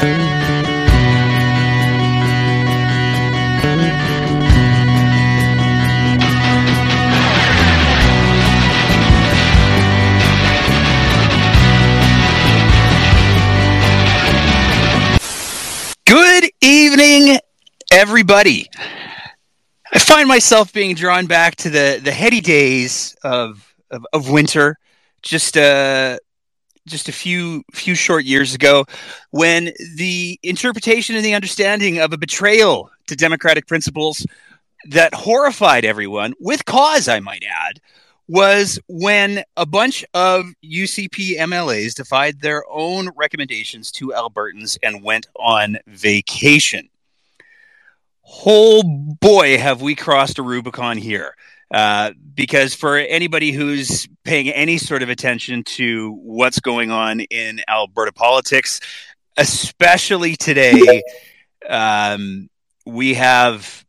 Good evening, everybody. I find myself being drawn back to the, the heady days of, of, of winter, just uh, just a few few short years ago, when the interpretation and the understanding of a betrayal to democratic principles that horrified everyone, with cause, I might add, was when a bunch of UCP MLAs defied their own recommendations to Albertans and went on vacation. Oh boy, have we crossed a Rubicon here. Uh, because for anybody who's paying any sort of attention to what's going on in Alberta politics, especially today, um, we have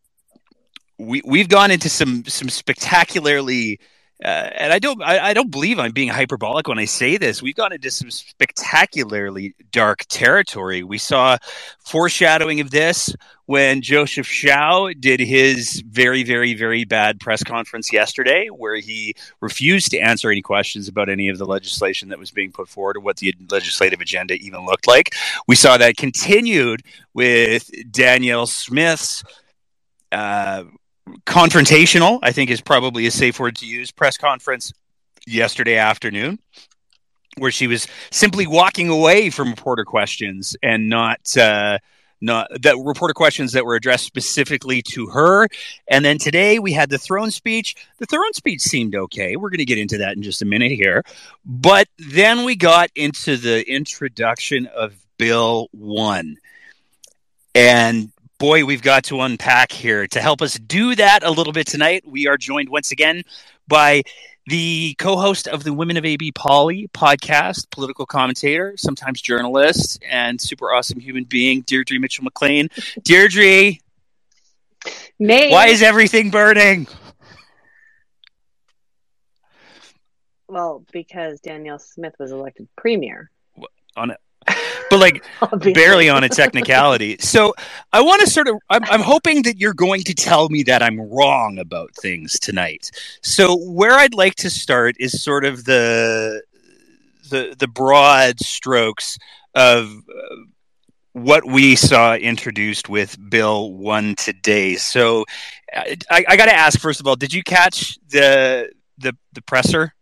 we we've gone into some some spectacularly uh, and I don't I, I, don't believe I'm being hyperbolic when I say this. We've gone into some spectacularly dark territory. We saw foreshadowing of this when Joseph Schow did his very, very, very bad press conference yesterday, where he refused to answer any questions about any of the legislation that was being put forward or what the legislative agenda even looked like. We saw that continued with Danielle Smith's uh, confrontational, I think is probably a safe word to use, press conference yesterday afternoon where she was simply walking away from reporter questions and not uh, not that reporter questions that were addressed specifically to her. And then today we had the throne speech. The throne speech seemed okay. We're going to get into that in just a minute here. But then we got into the introduction of Bill 1. And boy, we've got to unpack here. To help us do that a little bit tonight, we are joined once again by the co-host of the Women of AB Poly podcast, political commentator, sometimes journalist, and super awesome human being, Deirdre Mitchell MacLean. Deirdre, May. why is everything burning? Well, because Danielle Smith was elected premier. On but like Obviously. barely on a technicality. So I want to sort of, I'm, I'm, hoping that you're going to tell me that I'm wrong about things tonight. So where I'd like to start is sort of the the the broad strokes of. Uh, what we saw introduced with Bill One today. So, I, I got to ask first of all, did you catch the the the presser?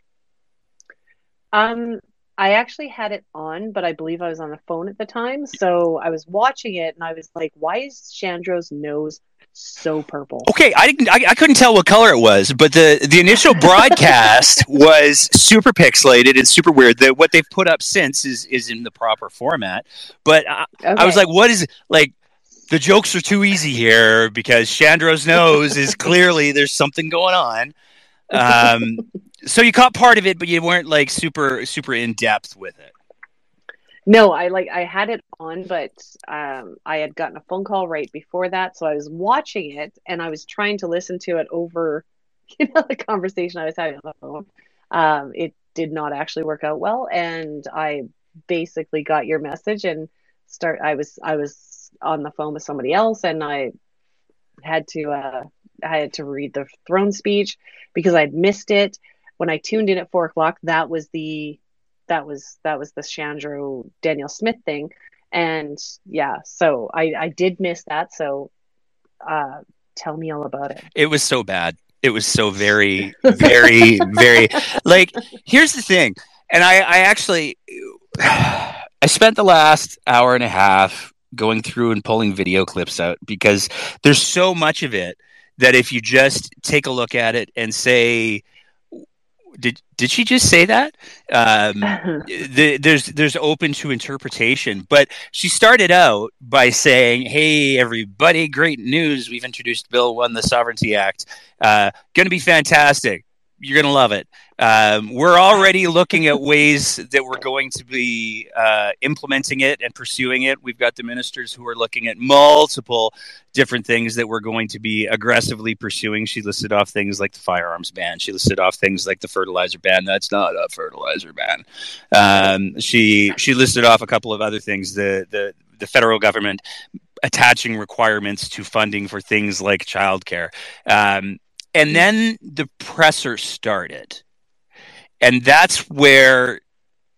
Um, I actually had it on, but I believe I was on the phone at the time. So I was watching it and I was like, why is Shandro's nose so purple? Okay, I didn't I, I couldn't tell what color it was, but the the initial broadcast was super pixelated and super weird. The, what they've put up since is is in the proper format. But I, okay. I was like, what is it? like the jokes are too easy here because Shandro's nose is clearly there's something going on. Um, so you caught part of it, but you weren't like super super in depth with it. No, I like I had it on, but um, I had gotten a phone call right before that, so I was watching it and I was trying to listen to it over, you know, the conversation I was having on the phone. Um, it did not actually work out well, and I basically got your message and start. I was I was on the phone with somebody else, and I had to uh, I had to read the throne speech because I'd missed it when I tuned in at four o'clock, that was the that was that was the Shandro Danielle Smith thing, and yeah, so I I did miss that. So, uh, tell me all about it. It was so bad. It was so very, very, very like. Here's the thing, and I I actually I spent the last hour and a half going through and pulling video clips out because there's so much of it that if you just take a look at it and say did did she just say that? Um, the, there's there's open to interpretation, but she started out by saying, "Hey, everybody, great news! We've introduced Bill One, the Sovereignty Act. Uh, going to be fantastic you're going to love it. Um, we're already looking at ways that we're going to be uh, implementing it and pursuing it. We've got the ministers who are looking at multiple different things that we're going to be aggressively pursuing. She listed off things like the firearms ban. She listed off things like the fertilizer ban. That's not a fertilizer ban. Um, she she listed off a couple of other things. The the the federal government attaching requirements to funding for things like childcare. Um, and then the presser started. And that's where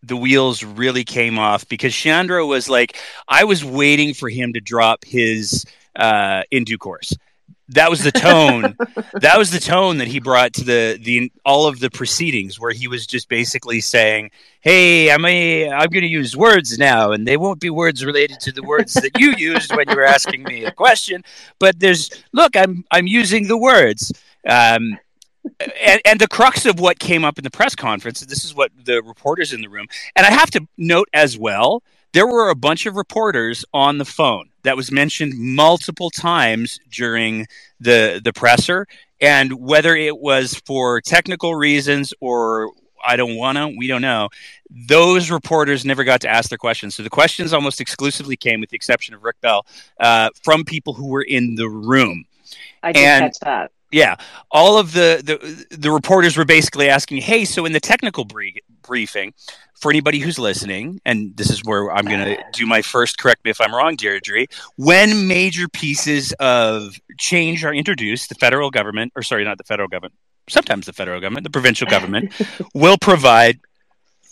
the wheels really came off because Shandro was like, I was waiting for him to drop his uh, in due course. That was the tone. That was the tone that he brought to the the all of the proceedings where he was just basically saying hey i'm a, i'm going to use words now and they won't be words related to the words that you used when you were asking me a question but there's look i'm i'm using the words um, and, and the crux of what came up in the press conference this is what the reporters in the room and i have to note as well there were a bunch of reporters on the phone that was mentioned multiple times during the the presser and whether it was for technical reasons or I don't want to. We don't know. Those reporters never got to ask their questions. So the questions almost exclusively came, with the exception of Rick Bell, uh, from people who were in the room. I did and, catch that. Yeah, all of the, the the reporters were basically asking, "Hey, so in the technical brief, briefing, for anybody who's listening, and this is where I'm going to do my first. Correct me if I'm wrong, Deirdre. When major pieces of change are introduced, the federal government, or sorry, not the federal government, sometimes the federal government, the provincial government, will provide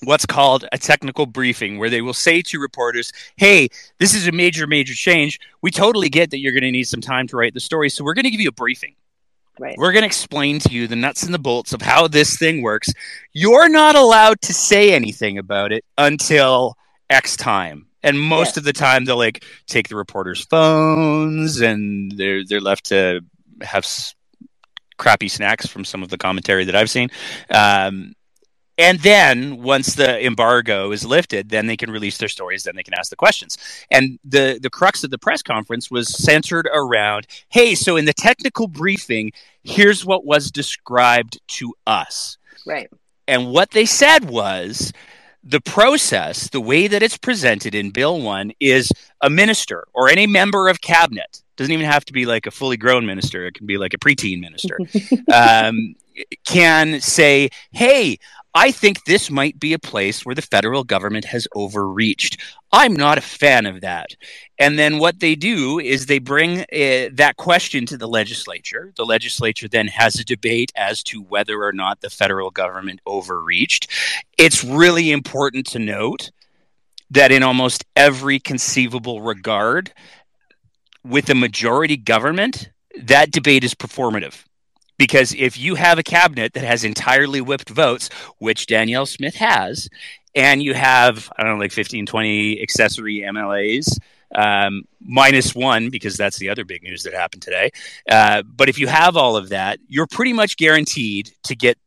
what's called a technical briefing where they will say to reporters, Hey, this is a major, major change. We totally get that you're going to need some time to write the story. So we're going to give you a briefing. Right. We're going to explain to you the nuts and the bolts of how this thing works. You're not allowed to say anything about it until X time. And most of the time, they'll like take the reporters' phones, and they're they're left to have s- crappy snacks from some of the commentary that I've seen. Um, and then once the embargo is lifted, then they can release their stories. Then they can ask the questions. And the the crux of the press conference was centered around, hey, so in the technical briefing, here's what was described to us. Right. And what they said was the process, the way that it's presented in Bill 1 is a minister or any member of cabinet. Doesn't even have to be like a fully grown minister. It can be like a preteen minister. um, can say, "Hey, I think this might be a place where the federal government has overreached. I'm not a fan of that. And then what they do is they bring uh, that question to the legislature. The legislature then has a debate as to whether or not the federal government overreached. It's really important to note that in almost every conceivable regard, with a majority government, that debate is performative because if you have a cabinet that has entirely whipped votes, which Danielle Smith has, and you have, I don't know, like 15, 20 accessory MLAs, um, minus one, because that's the other big news that happened today. Uh, but if you have all of that, you're pretty much guaranteed to get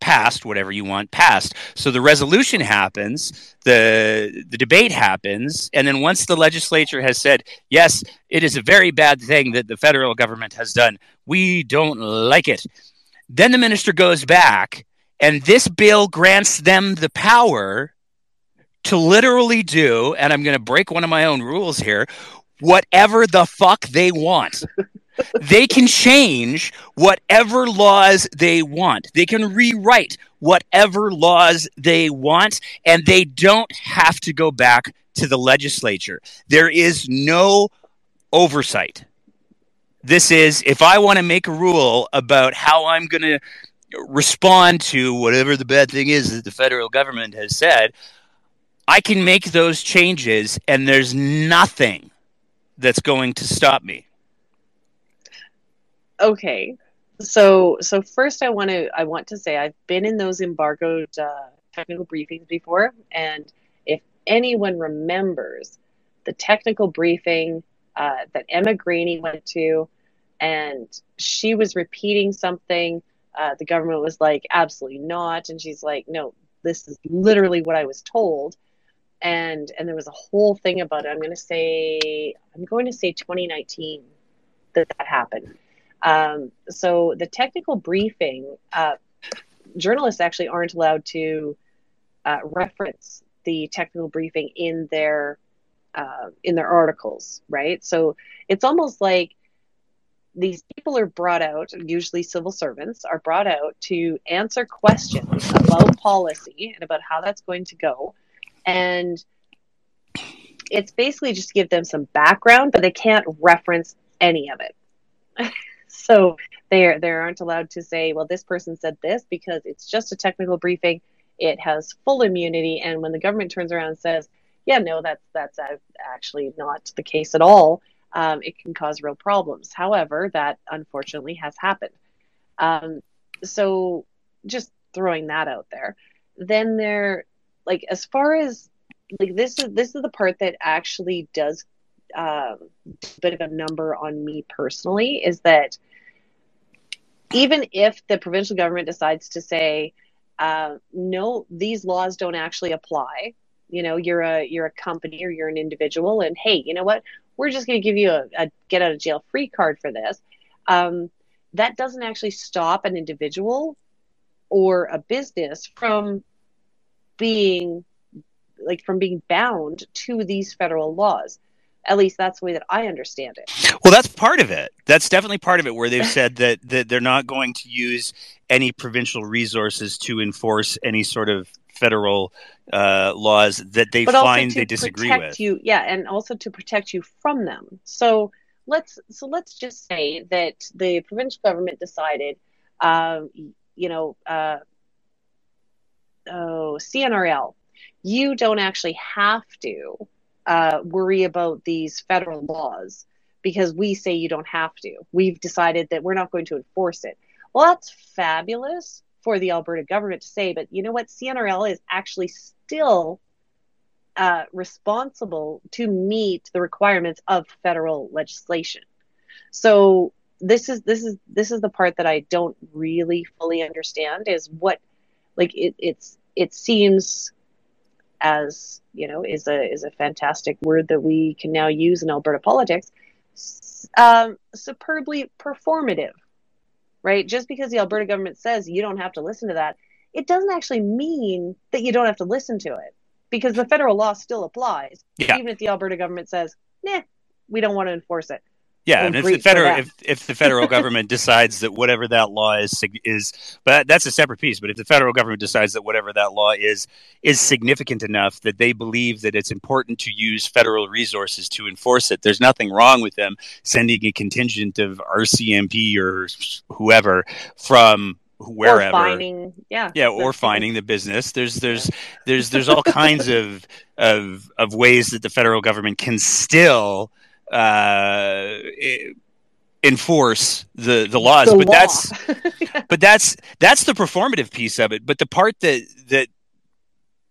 passed whatever you want passed. So the resolution happens, the the debate happens, and then once the legislature has said, yes, it is a very bad thing that the federal government has done. We don't like it. Then the minister goes back and this bill grants them the power to literally do, and I'm going to break one of my own rules here, whatever the fuck they want they can change whatever laws they want. They can rewrite whatever laws they want, and they don't have to go back to the legislature. There is no oversight. This is if I want to make a rule about how I'm going to respond to whatever the bad thing is that the federal government has said, I can make those changes, and there's nothing that's going to stop me okay. So so first i want to i want to say i've been in those embargoed uh, technical briefings before and if anyone remembers the technical briefing uh, that emma graney went to and she was repeating something uh, the government was like absolutely not and she's like no this is literally what i was told and and there was a whole thing about it. I'm going to say i'm going to say 2019 that that happened um, so the technical briefing, uh, journalists actually aren't allowed to uh, reference the technical briefing in their uh, in their articles, right? So it's almost like these people are brought out, usually civil servants, are brought out to answer questions about policy and about how that's going to go. And it's basically just to give them some background, but they can't reference any of it. so they they aren't allowed to say, well, this person said this because it's just a technical briefing. It has full immunity, and when the government turns around and says, yeah, no, that's that's actually not the case at all. Um, it can cause real problems. However, that unfortunately has happened. Um, so just throwing that out there. Then there, like as far as like this is this is the part that actually does um, bit of a number on me personally is that even if the provincial government decides to say uh, no, these laws don't actually apply. You know, you're a you're a company or you're an individual, and hey, you know what? We're just going to give you a, a, get out of jail free card for this. Um, that doesn't actually stop an individual or a business from being like from being bound to these federal laws at least that's the way that I understand it. Well, that's part of it. That's definitely part of it, where they've said that that they're not going to use any provincial resources to enforce any sort of federal uh, laws that they but find they disagree with. You, yeah, and also to protect you from them. So let's so let's just say that the provincial government decided, um, you know, uh, oh CNRL, you don't actually have to uh, worry about these federal laws because we say you don't have to. We've decided that we're not going to enforce it. Well, that's fabulous for the Alberta government to say, but you know what? CNRL is actually still uh, responsible to meet the requirements of federal legislation. So this is this is this is the part that I don't really fully understand is what like it, it's it seems as you know is a is a fantastic word that we can now use in Alberta politics. Um, superbly performative, right? Just because the Alberta government says you don't have to listen to that, it doesn't actually mean that you don't have to listen to it because the federal law still applies, yeah. even if the Alberta government says, "Nah, we don't want to enforce it." Yeah, and if the federal if, if the federal government decides that whatever that law is is, but that's a separate piece. But if the federal government decides that whatever that law is is significant enough that they believe that it's important to use federal resources to enforce it, there's nothing wrong with them sending a contingent of RCMP or whoever from wherever. or fining yeah yeah or fining the business. There's there's there's there's all kinds of of of ways that the federal government can still uh, enforce the the laws. The but law. that's but that's that's the performative piece of it. But the part that that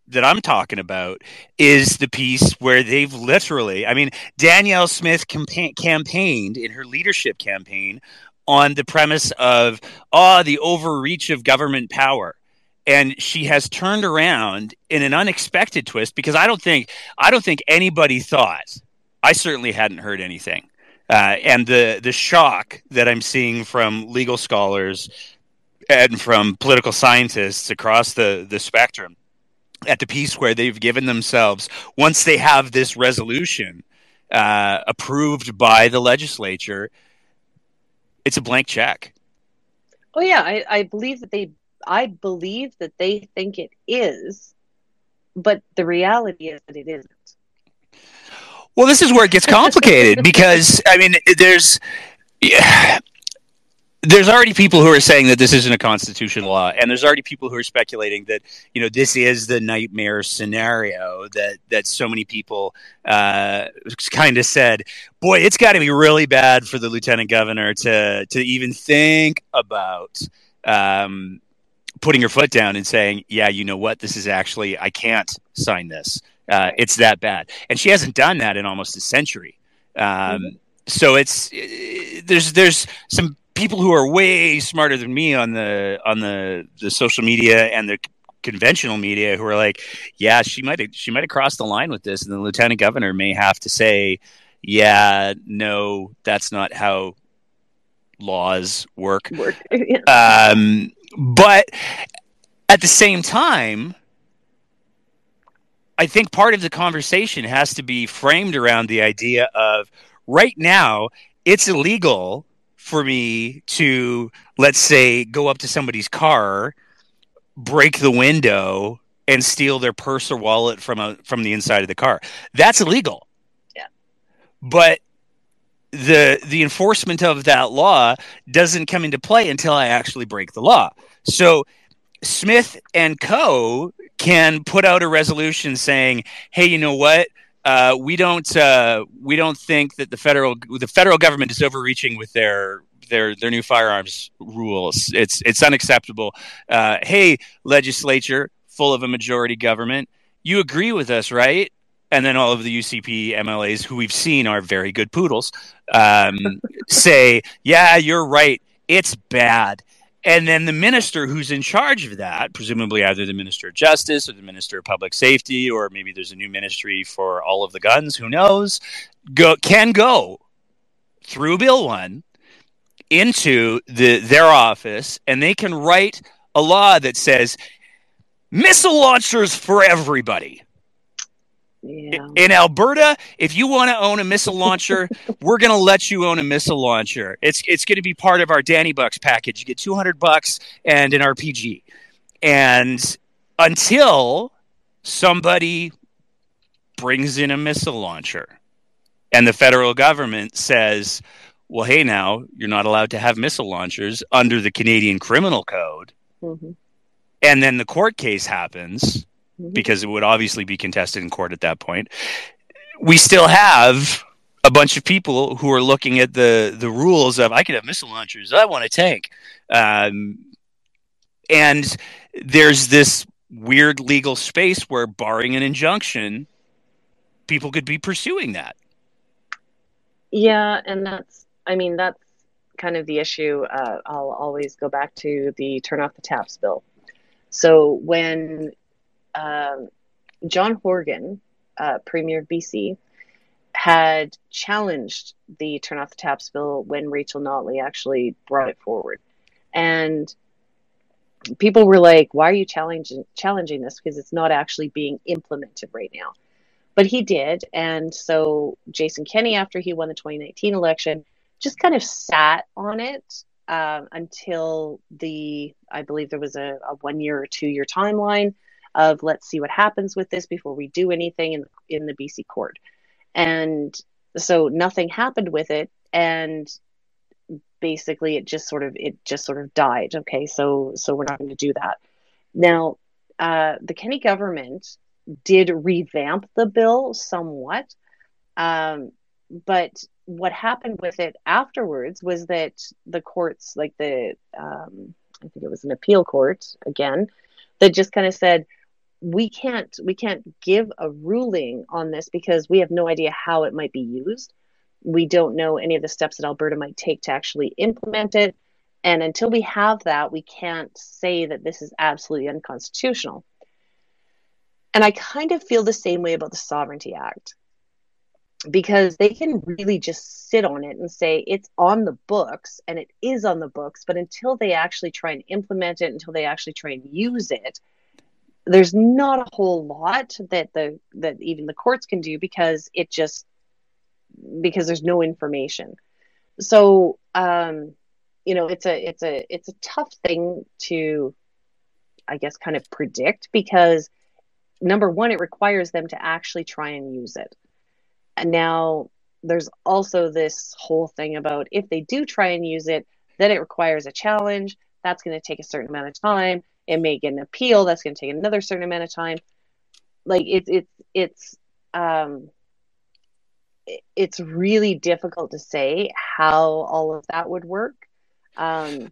that I'm talking about is the piece where they've literally, I mean, Danielle Smith campa- campaigned in her leadership campaign on the premise of, oh, the overreach of government power. And she has turned around in an unexpected twist because I don't think I don't think anybody thought I certainly hadn't heard anything. Uh, and the the shock that I'm seeing from legal scholars and from political scientists across the the spectrum at the piece where they've given themselves once they have this resolution uh, approved by the legislature, it's a blank check. Oh yeah, I, I believe that they I believe that they think it is, but the reality is that it isn't. Well, this is where it gets complicated because I mean, there's yeah, there's already people who are saying that this isn't a constitutional law, and there's already people who are speculating that you know this is the nightmare scenario that that so many people uh, kind of said. Boy, it's got to be really bad for the lieutenant governor to to even think about. Um, putting her foot down and saying, "Yeah, you know what? This is actually I can't sign this. Uh, it's that bad." And she hasn't done that in almost a century. Um, mm-hmm. So it's there's there's some people who are way smarter than me on the on the the social media and the conventional media who are like, "Yeah, she might have she might have crossed the line with this," and the lieutenant governor may have to say, "Yeah, no, that's not how." laws work. work. um, but at the same time, I think part of the conversation has to be framed around the idea of right now, it's illegal for me to, let's say, go up to somebody's car, break the window, and steal their purse or wallet from a from the inside of the car. That's illegal. but the the enforcement of that law doesn't come into play until I actually break the law. So Smith and Co can put out a resolution saying, "Hey, you know what? Uh, we don't uh, we don't think that the federal the federal government is overreaching with their their their new firearms rules. It's it's unacceptable. Uh, hey, legislature full of a majority government, you agree with us, right? And then all of the UCP MLAs, who we've seen are very good poodles, um, say, "Yeah, you're right. It's bad." And then the minister who's in charge of that, presumably either the minister of justice or the minister of public safety, or maybe there's a new ministry for all of the guns, who knows, go, can go through Bill 1 into the, their office and they can write a law that says missile launchers for everybody. Yeah. In Alberta, if you want to own a missile launcher, we're going to let you own a missile launcher. It's it's going to be part of our Danny Bucks package. You get 200 bucks and an RPG. And until somebody brings in a missile launcher and the federal government says, "Well, hey now, you're not allowed to have missile launchers under the Canadian Criminal Code." Mm-hmm. And then the court case happens Mhm. because it would obviously be contested in court at that point. We still have a bunch of people who are looking at the the rules of I could have missile launchers, I want a tank, um, and there's this weird legal space where, barring an injunction, people could be pursuing that. Yeah, and that's, I mean, that's kind of the issue. Uh, I'll always go back to the turn off the taps bill. So when um, John Horgan, uh, Premier of BC, had challenged the turn off the taps bill when Rachel Notley actually brought it forward. And people were like, why are you challenging challenging this? Because it's not actually being implemented right now. But he did. And so Jason Kenney, after he won the 2019 election, just kind of sat on it um, until the, I believe there was a, a one year or two year timeline of let's see what happens with this before we do anything in, in the BC court. And so nothing happened with it. And basically it just sort of it just sort of died okay so so we're not going to do that now uh, the Kenney government did revamp the bill somewhat um, but what happened with it afterwards was that the courts like the um, i think it was an appeal court again that just kind of said we can't we can't give a ruling on this because we have no idea how it might be used we don't know any of the steps that Alberta might take to actually implement it. And until we have that, we can't say that this is absolutely unconstitutional. And I kind of feel the same way about the Sovereignty Act because they can really just sit on it and say it's on the books and it is on the books. But until they actually try and implement it, until they actually try and use it, there's not a whole lot that the that even the courts can do because it just because there's no information. So, um, you know, it's a it's a it's a tough thing to, I guess, kind of predict because number one, it requires them to actually try and use it. And now there's also this whole thing about if they do try and use it, then it requires a challenge. That's going to take a certain amount of time. It may get an appeal. That's going to take another certain amount of time. Like it's it's it's um it's really difficult to say how all of that would work. Um,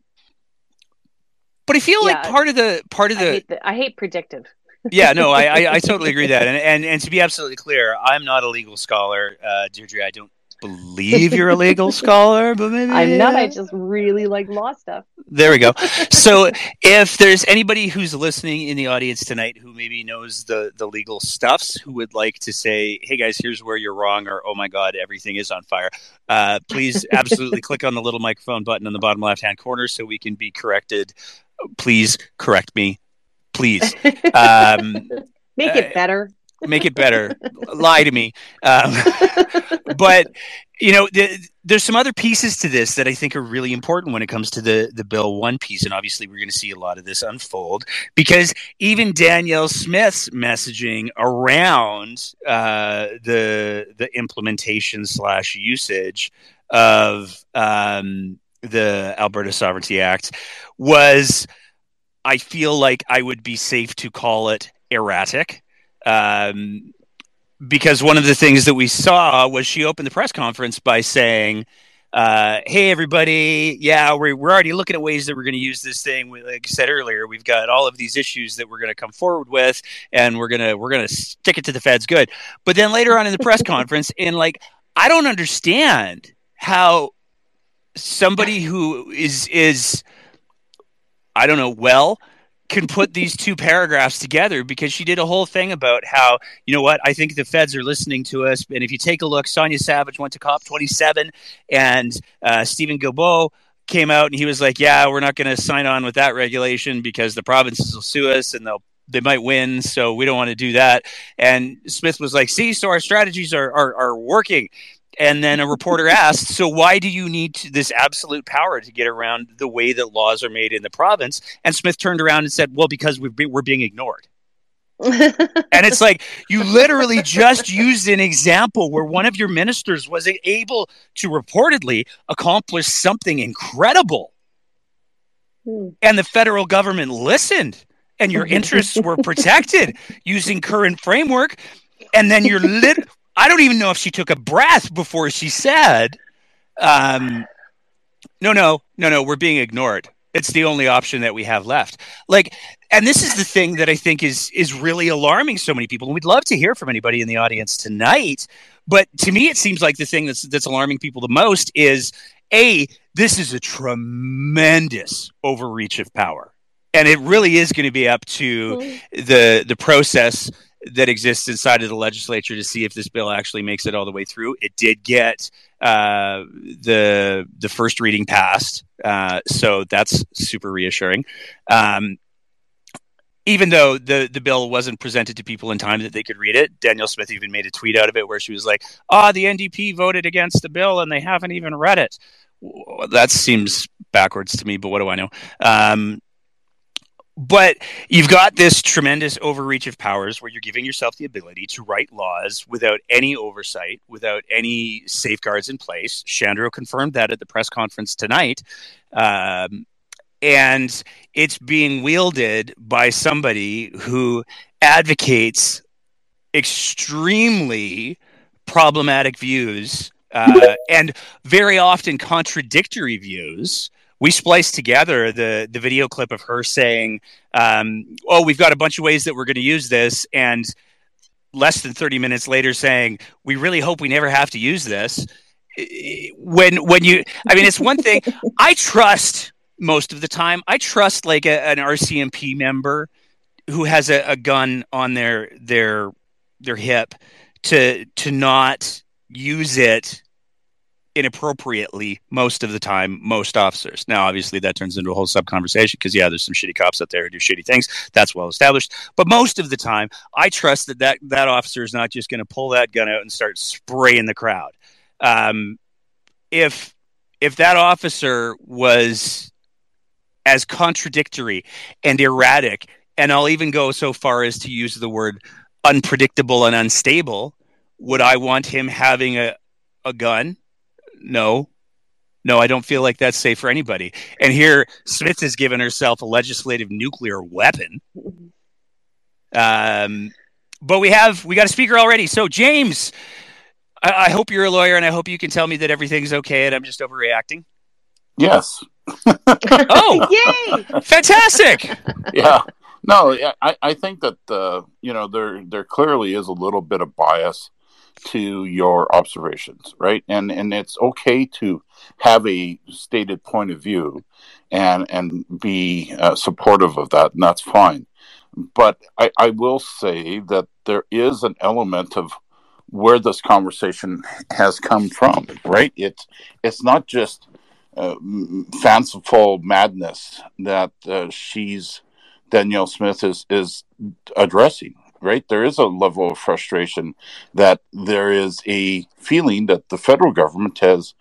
But I feel like part of the part of I, the hate the, I hate predictive. yeah, no, I, I, I totally agree that. And, and and to be absolutely clear, I'm not a legal scholar, uh, Deirdre. I don't believe you're a legal scholar, but maybe I'm not. I just really like law stuff. There we go. So, if there's anybody who's listening in the audience tonight who maybe knows the the legal stuffs, who would like to say, "Hey guys, here's where you're wrong," or "Oh my God, everything is on fire," uh, please absolutely click on the little microphone button in the bottom left hand corner so we can be corrected. Please correct me, please. Um, Make uh, it better. Make it better. Lie to me. Um, but you know, the, there's some other pieces to this that I think are really important when it comes to the the bill one piece, and obviously we're going to see a lot of this unfold because even Danielle Smith's messaging around uh, the the implementation slash usage of um, the Alberta Sovereignty Act was, I feel like I would be safe to call it erratic. Um, because one of the things that we saw was she opened the press conference by saying, uh, "Hey, everybody! Yeah, we're we're already looking at ways that we're going to use this thing. We, like I said earlier, we've got all of these issues that we're going to come forward with, and we're gonna we're gonna stick it to the feds good." But then later on in the press conference, and like I don't understand how somebody who is is I don't know well can put these two paragraphs together because she did a whole thing about how you know what I think the feds are listening to us and if you take a look Sonya Savage went to COP 27 and uh, Steven Guilbeault came out and he was like yeah we're not going to sign on with that regulation because the provinces will sue us and they'll they might win, so we don't want to do that. And Smith was like, "See, so our strategies are are, are working." And then a reporter asked, "So why do you need to, this absolute power to get around the way that laws are made in the province?" And Smith turned around and said, "Well, because we're, we're being ignored." and it's like you literally just used an example where one of your ministers was able to reportedly accomplish something incredible. Hmm. And the federal government listened and your interests were protected using current framework. And then you're lit I don't even know if she took a breath before she said, um, no, no, no, no, we're being ignored. It's the only option that we have left. Like, and this is the thing that I think is is really alarming so many people. And we'd love to hear from anybody in the audience tonight. But to me, it seems like the thing that's that's alarming people the most is a this is a tremendous overreach of power, and it really is going to be up to the the process that exists inside of the legislature to see if this bill actually makes it all the way through. It did get uh, the the first reading passed, uh, so that's super reassuring. Um, even though the the bill wasn't presented to people in time that they could read it, Danielle Smith even made a tweet out of it where she was like, "Ah, oh, the NDP voted against the bill and they haven't even read it." That seems backwards to me, but what do I know? Um, but you've got this tremendous overreach of powers where you're giving yourself the ability to write laws without any oversight, without any safeguards in place. Shandro confirmed that at the press conference tonight. Um, and it's being wielded by somebody who advocates extremely problematic views uh, and very often contradictory views we spliced together the the video clip of her saying, um, "Oh, we've got a bunch of ways that we're going to use this," and less than 30 minutes later saying, "We really hope we never have to use this." When when you, I mean, it's one thing I trust most of the time. I trust like a, an RCMP member who has a, a gun on their their their hip to to not use it inappropriately most of the time, most officers. Now, obviously, that turns into a whole sub conversation because, yeah, there's some shitty cops out there who do shitty things. That's well established. But most of the time, I trust that that, that officer is not just going to pull that gun out and start spraying the crowd. Um, if if that officer was as contradictory and erratic, and I'll even go so far as to use the word unpredictable and unstable, would I want him having a, a gun no, no, I don't feel like that's safe for anybody. And here, Smith has given herself a legislative nuclear weapon. Um, but we have we got a speaker already. So James, I, I hope you're a lawyer, and I hope you can tell me that everything's okay, and I'm just overreacting. Yes. oh, yay! Fantastic. Yeah. No, I, I think that uh, you know there there clearly is a little bit of bias to your observations, right? And and it's okay to have a stated point of view and and be uh, supportive of that, and that's fine. But I, I will say that there is an element of where this conversation has come from, right? It's it's not just uh, fanciful madness that uh, she's Danielle Smith is is addressing, right? There is a level of frustration that there is a feeling that the federal government has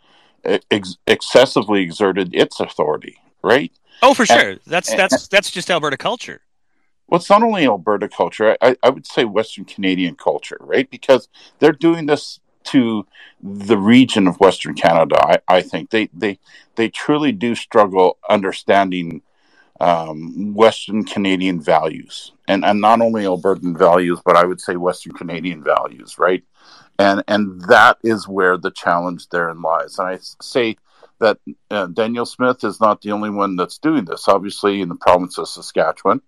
ex- excessively exerted its authority, right? Oh, for sure. And, that's that's that's just Alberta culture. Well, it's not only Alberta culture. I, I would say Western Canadian culture, right? Because they're doing this to the region of Western Canada. I, I think they they they truly do struggle understanding um, Western Canadian values, and and not only Albertan values, but I would say Western Canadian values, right? And and that is where the challenge therein lies. And I say that uh, Danielle Smith is not the only one that's doing this. Obviously, in the province of Saskatchewan,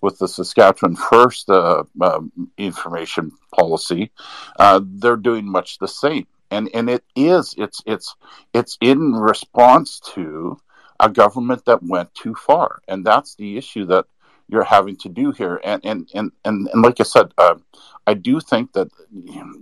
with the Saskatchewan First uh, uh, information policy, uh, they're doing much the same. And and it is it's it's it's in response to a government that went too far, and that's the issue that you're having to do here. And and and and, and like I said, uh, I do think that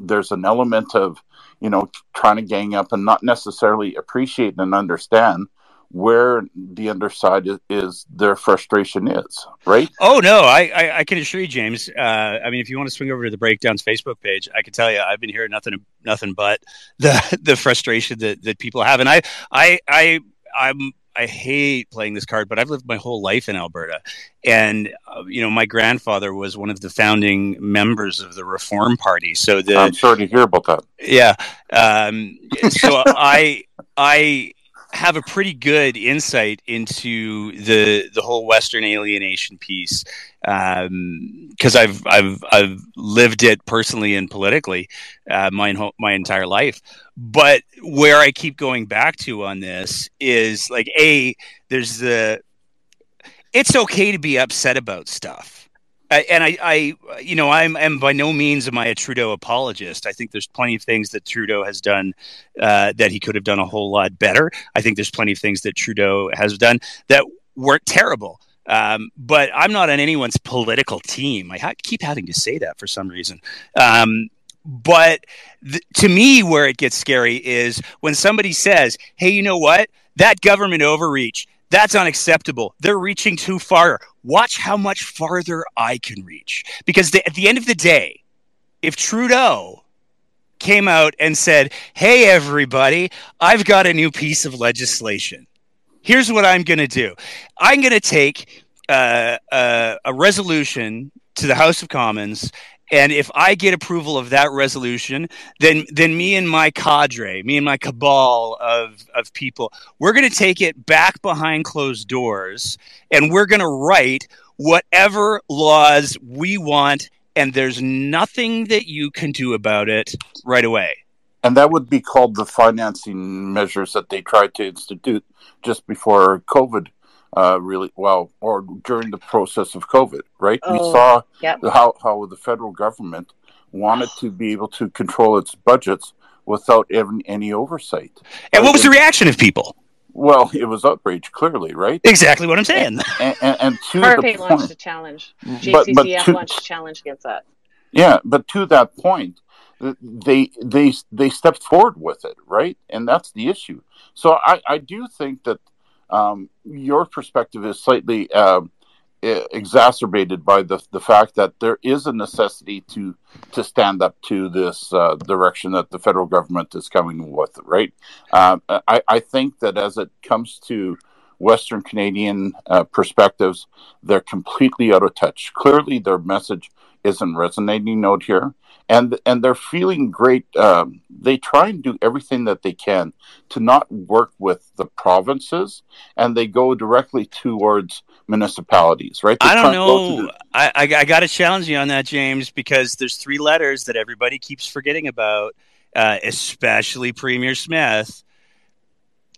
there's an element of you know trying to gang up and not necessarily appreciate and understand where the underside is, is, their frustration is, right? Oh no, I, I, I can assure you, James. Uh, I mean, if you want to swing over to the breakdowns Facebook page, I can tell you I've been hearing nothing nothing but the the frustration that, that people have, and I I I I'm I hate playing this card, but I've lived my whole life in Alberta, and uh, you know my grandfather was one of the founding members of the Reform Party. So the I'm sorry to hear about that. Yeah, um, so I I have a pretty good insight into the the whole Western alienation piece because um, I've I've I've lived it personally and politically uh, my my entire life. But where I keep going back to on this is like a there's the it's okay to be upset about stuff and I, I, you know, I'm, I'm by no means am I a Trudeau apologist. I think there's plenty of things that Trudeau has done uh, that he could have done a whole lot better. I think there's plenty of things that Trudeau has done that weren't terrible. Um, but I'm not on anyone's political team. I ha- keep having to say that for some reason. Um, but th- to me, where it gets scary is when somebody says, "Hey, you know what? That government overreach." That's unacceptable. They're reaching too far. Watch how much farther I can reach. Because the, at the end of the day, if Trudeau came out and said, Hey, everybody, I've got a new piece of legislation. Here's what I'm going to do I'm going to take uh, uh, a resolution to the House of Commons and if I get approval of that resolution, then then me and my cadre, me and my cabal of of people, we're going to take it back behind closed doors, and we're going to write whatever laws we want, and there's nothing that you can do about it right away. And that would be called the financing measures that they tried to institute just before COVID uh, really well, or during the process of COVID, right? Oh, we saw yep. how, how the federal government wanted to be able to control its budgets without even any oversight. And what was the reaction of people? Well, it was outrage, clearly, right? Exactly what I'm saying. And, and, and to the point, launched a challenge. JCCF but, but to, launched a challenge against that. Yeah, but to that point, they they they stepped forward with it, right? And that's the issue. So I, I do think that um, your perspective is slightly uh, exacerbated by the the fact that there is a necessity to to stand up to this uh, direction that the federal government is coming with. Right? Uh, I, I think that as it comes to Western Canadian uh, perspectives, they're completely out of touch. Clearly, their message isn't resonating out here and and they're feeling great. Um, they try and do everything that they can to not work with the provinces, and they go directly towards municipalities. Right? They I don't know. The- I, I, I got to challenge you on that, James, because there's three letters that everybody keeps forgetting about, uh, especially Premier Smith.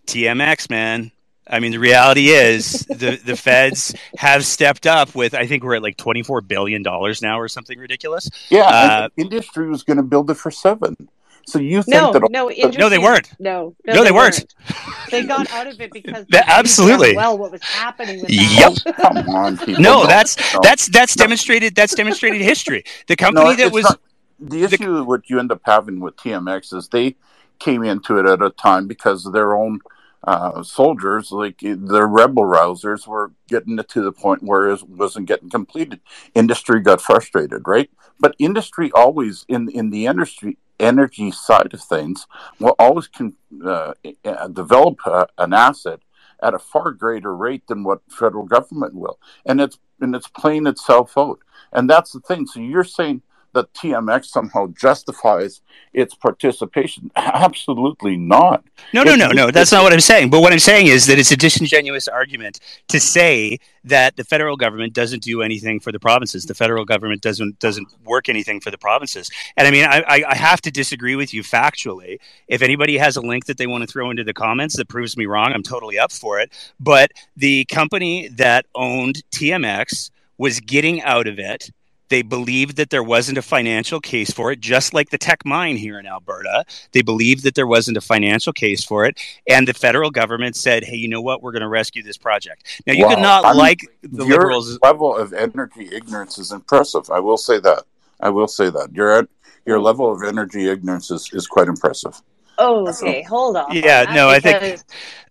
TMX, man. I mean, the reality is the, the feds have stepped up with, I think we're at like $24 billion now or something ridiculous. Yeah. Uh, industry was going to build it for seven. So you think no, that no, no, they weren't. No, no, no they, they weren't. weren't. They got out of it because absolutely well what was happening. With yep. Come on, people. No, no, that's that's that's demonstrated. That's demonstrated history. The company that was not, the issue. The, what you end up having with TMX is they came into it at a time because of their own uh, soldiers, like the rebel rousers, were getting it to the point where it wasn't getting completed. Industry got frustrated, right? But industry always in in the industry energy side of things will always can uh, uh, develop uh, an asset at a far greater rate than what federal government will, and it's and it's playing itself out. And that's the thing. So you're saying that TMX somehow justifies its participation. Absolutely not. No, no, no, no. That's not what I'm saying. But what I'm saying is that it's a disingenuous argument to say that the federal government doesn't do anything for the provinces. The federal government doesn't doesn't work anything for the provinces. And I mean, I, I have to disagree with you factually. If anybody has a link that they want to throw into the comments that proves me wrong, I'm totally up for it. But the company that owned TMX was getting out of it they believed that there wasn't a financial case for it, just like the Teck mine here in Alberta. They believed that there wasn't a financial case for it. And the federal government said, hey, you know what? We're going to rescue this project. Now, you wow. could not I'm, like the your Liberals. level of energy ignorance is impressive. I will say that. I will say that. Your, your level of energy ignorance is, is quite impressive. Oh, okay. So, Hold on. Yeah, no, because...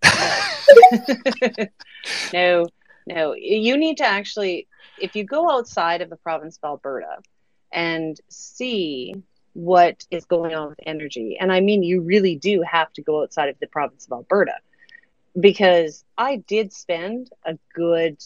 I think. no, no. You need to actually if you go outside of the province of Alberta and see what is going on with energy, and I mean, you really do have to go outside of the province of Alberta because I did spend a good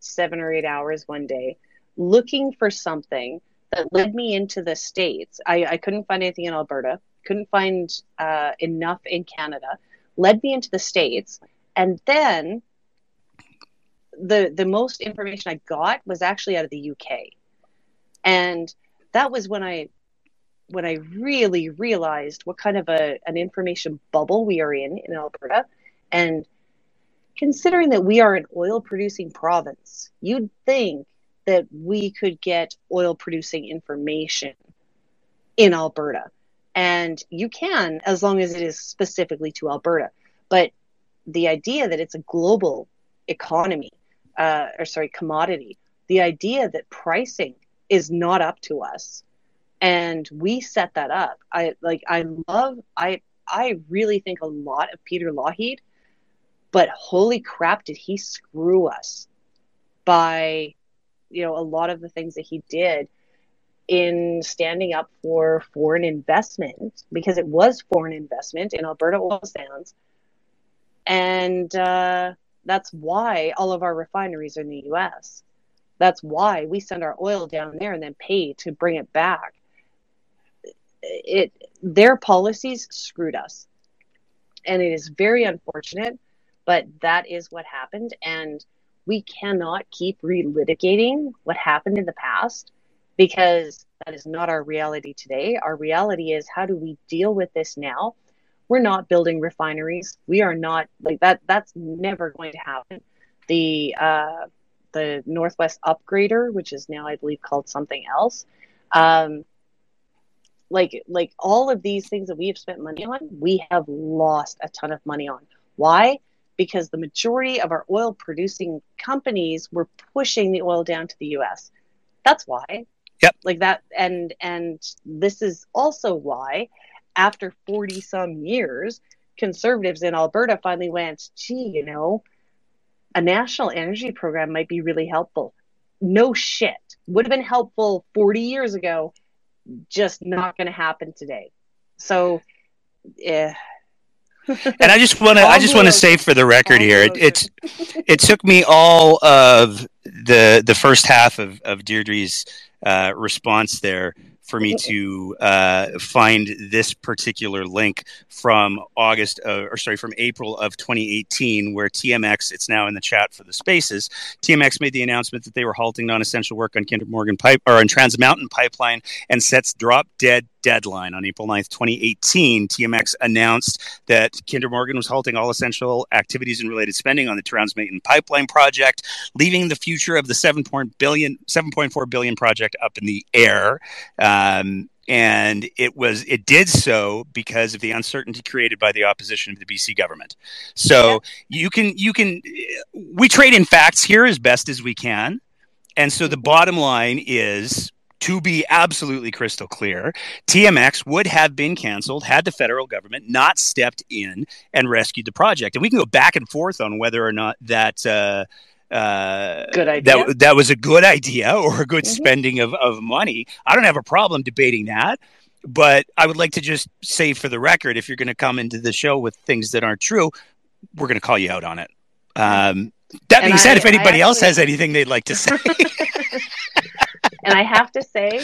seven or eight hours one day looking for something that led me into the States. I, I couldn't find anything in Alberta, couldn't find uh, enough in Canada, led me into the States. And then the the most information I got was actually out of the UK, and that was when I when I really realized what kind of a an information bubble we are in in Alberta, and considering that we are an oil producing province, you'd think that we could get oil producing information in Alberta. And you can as long as it is specifically to Alberta. But the idea that it's a global economy uh, or sorry, commodity. The idea that pricing is not up to us, and we set that up. I like. I love. I I really think a lot of Peter Lougheed, but holy crap, did he screw us by, you know, a lot of the things that he did in standing up for foreign investment because it was foreign investment in Alberta oil sands, and. Uh, that's why all of our refineries are in the US. That's why we send our oil down there and then pay to bring it back. It their policies screwed us. And it is very unfortunate, but that is what happened and we cannot keep relitigating what happened in the past because that is not our reality today. Our reality is how do we deal with this now we're not building refineries. We are not like that. That's never going to happen. The uh, the Northwest Upgrader, which is now I believe called something else, um, like like all of these things that we have spent money on, we have lost a ton of money on. Why? Because the majority of our oil producing companies were pushing the oil down to the U.S. That's why. Yep. Like that, and and this is also why after 40 some years, conservatives in Alberta finally went, gee, you know, a national energy program might be really helpful. No shit. Would have been helpful 40 years ago, just not going to happen today. So, yeah. and I just want to I just want to say for the record here, it, it it took me all of the the first half of of Deirdre's uh, response there for me to uh, find this particular link from August, uh, or sorry, from April of 2018, where TMX, it's now in the chat for the spaces. TMX made the announcement that they were halting non-essential work on Kinder Morgan pipe or on Trans Mountain pipeline and sets drop dead deadline on April 9th, 2018, TMX announced that Kinder Morgan was halting all essential activities and related spending on the Trans Mountain pipeline project, leaving the future of the 7. billion, 7.4 billion project up in the air. Um, and it was it did so because of the uncertainty created by the opposition of the BC government. So yeah. you can you can we trade in facts here as best as we can, and so the bottom line is to be absolutely crystal clear, TMX would have been canceled had the federal government not stepped in and rescued the project. And we can go back and forth on whether or not that. Uh, uh, good idea. That, that was a good idea or a good mm-hmm. spending of, of money. I don't have a problem debating that. But I would like to just say for the record if you're going to come into the show with things that aren't true, we're going to call you out on it. Um, that being and said, I, if anybody actually, else has anything they'd like to say. and I have to say,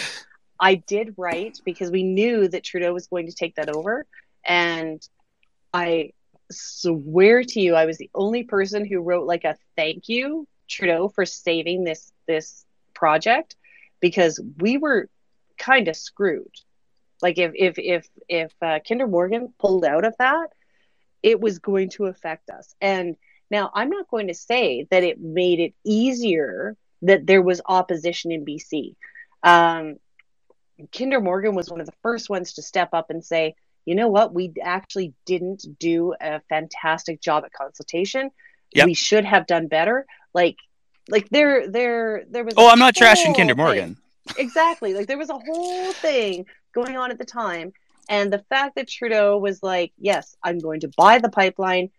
I did write because we knew that Trudeau was going to take that over. And I swear to you, I was the only person who wrote like a thank you, Trudeau, for saving this this project because we were kind of screwed. Like if if if if uh, Kinder Morgan pulled out of that, it was going to affect us. And now I'm not going to say that it made it easier that there was opposition in BC. Um, Kinder Morgan was one of the first ones to step up and say, you know what, we actually didn't do a fantastic job at consultation. Yep. We should have done better. Like, like there, there, there was. Oh, I'm not trashing Kinder Morgan. Exactly. Like there was a whole thing going on at the time, and the fact that Trudeau was like, "Yes, I'm going to buy the pipeline,"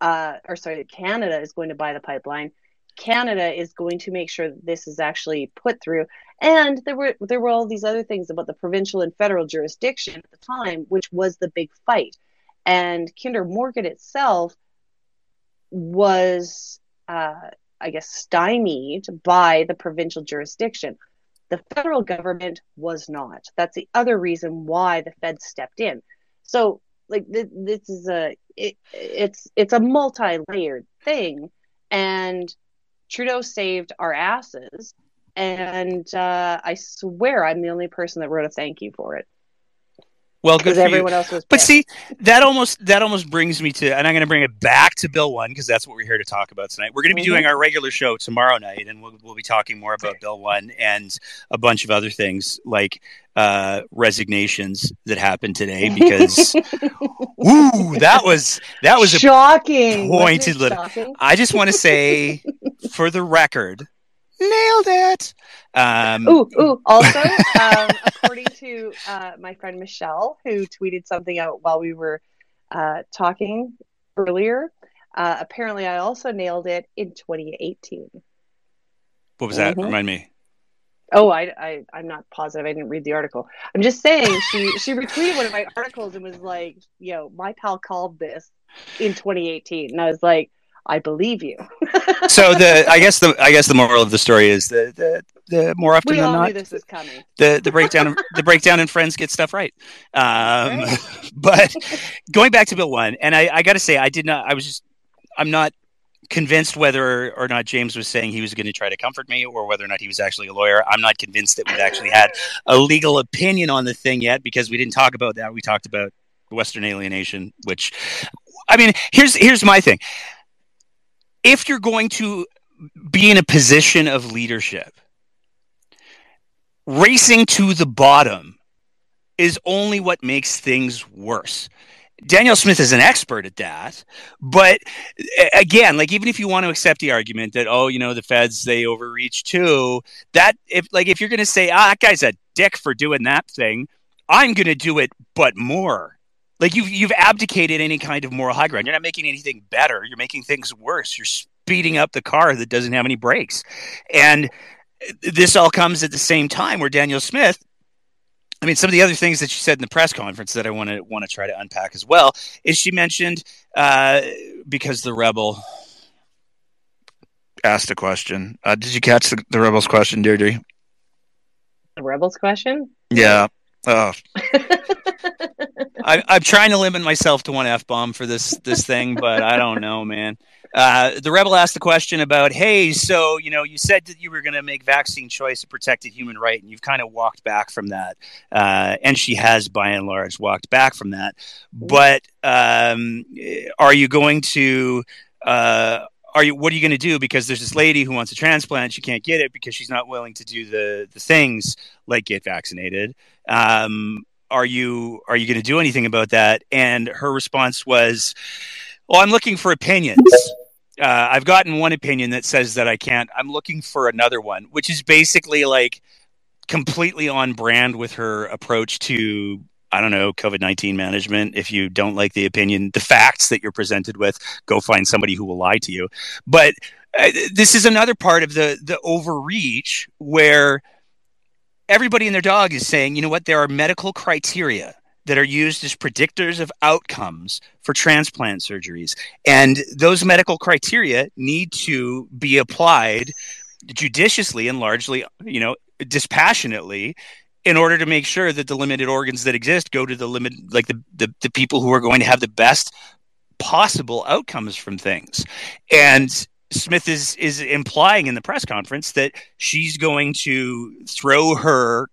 uh, or sorry, Canada is going to buy the pipeline. Canada is going to make sure that this is actually put through. And there were there were all these other things about the provincial and federal jurisdiction at the time, which was the big fight. And Kinder Morgan itself was, uh, I guess, stymied by the provincial jurisdiction. The federal government was not. That's the other reason why the feds stepped in. So, like, this, this is a it, it's it's a multi-layered thing, and Trudeau saved our asses, and uh, I swear I'm the only person that wrote a thank you for it. Well, good for everyone you. else was. But see, that almost that almost brings me to, and I'm going to bring it back to Bill One because that's what we're here to talk about tonight. We're going to be mm-hmm. doing our regular show tomorrow night, and we'll, we'll be talking more about Bill One and a bunch of other things like uh, resignations that happened today. Because, woo, that was that was shocking, pointed little. Shocking? I just want to say, for the record, nailed it. Um, ooh, ooh. Also, um, according to uh, my friend Michelle, who tweeted something out while we were uh, talking earlier, uh, apparently I also nailed it in 2018. What was that? Mm-hmm. Remind me. Oh, I, I, I'm not positive. I didn't read the article. I'm just saying she she retweeted one of my articles and was like, "Yo, my pal called this in 2018," and I was like, I believe you. so the I guess the I guess the moral of the story is the the, the more often we than not this is coming. The the breakdown the breakdown in Friends get stuff right. Um, right. but going back to Bill one, and I, I got to say I did not. I was just I'm not convinced whether or not James was saying he was going to try to comfort me or whether or not he was actually a lawyer. I'm not convinced that we've actually had a legal opinion on the thing yet because we didn't talk about that. We talked about Western alienation, which I mean, here's here's my thing if you're going to be in a position of leadership, racing to the bottom is only what makes things worse. Danielle Smith is an expert at that. But again, like even if you want to accept the argument that, oh, you know, the feds they overreach too, that if like if you're gonna say, ah, that guy's a dick for doing that thing, I'm gonna do it but more. Like you've you've abdicated any kind of moral high ground. You're not making anything better. You're making things worse. You're speeding up the car that doesn't have any brakes. And this all comes at the same time where Danielle Smith I mean, some of the other things that she said in the press conference that I want to want to try to unpack as well is she mentioned uh, because the rebel asked a question. Uh, did you catch the, the rebel's question, Deirdre? The rebel's question? Yeah. Oh. I, am trying to limit myself to one f bomb for this this thing, but I don't know, man. Uh, the rebel asked the question about, hey, so you know, you said that you were going to make vaccine choice a protected human right, and you've kind of walked back from that, uh, and she has, by and large, walked back from that. But um, are you going to? Uh, are you what are you going to do? Because there's this lady who wants a transplant. She can't get it because she's not willing to do the the things like get vaccinated. Um, are you are you going to do anything about that? And her response was well i'm looking for opinions. Uh, i've gotten one opinion that says that i can't. I'm looking for another one which is basically like completely on brand with her approach to I don't know, COVID 19 management. If you don't like the opinion, the facts that you're presented with, go find somebody who will lie to you. But uh, this is another part of the, the overreach where everybody and their dog is saying, you know what, there are medical criteria that are used as predictors of outcomes for transplant surgeries. And those medical criteria need to be applied judiciously and largely, you know, dispassionately in order to make sure that the limited organs that exist go to the limit like the, the, the people who are going to have the best possible outcomes from things. And smith is is implying in the press conference that she's going to throw her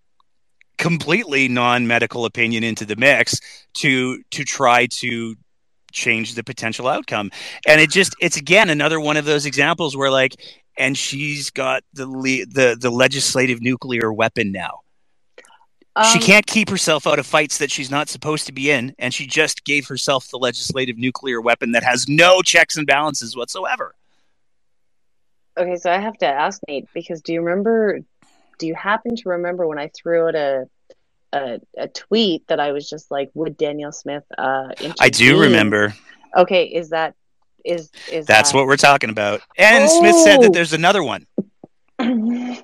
completely non-medical opinion into the mix to to try to change the potential outcome. And it just it's again another one of those examples where like and she's got the le- the the legislative nuclear weapon now um, she can't keep herself out of fights that she's not supposed to be in, and she just gave herself the legislative nuclear weapon that has no checks and balances whatsoever. Okay, so I have to ask Nate because do you remember? Do you happen to remember when I threw out a a, a tweet that I was just like, "Would Danielle Smith?" Uh, I do remember. Okay, is that is is that's that... what we're talking about? And oh! Smith said that oh! there's another one.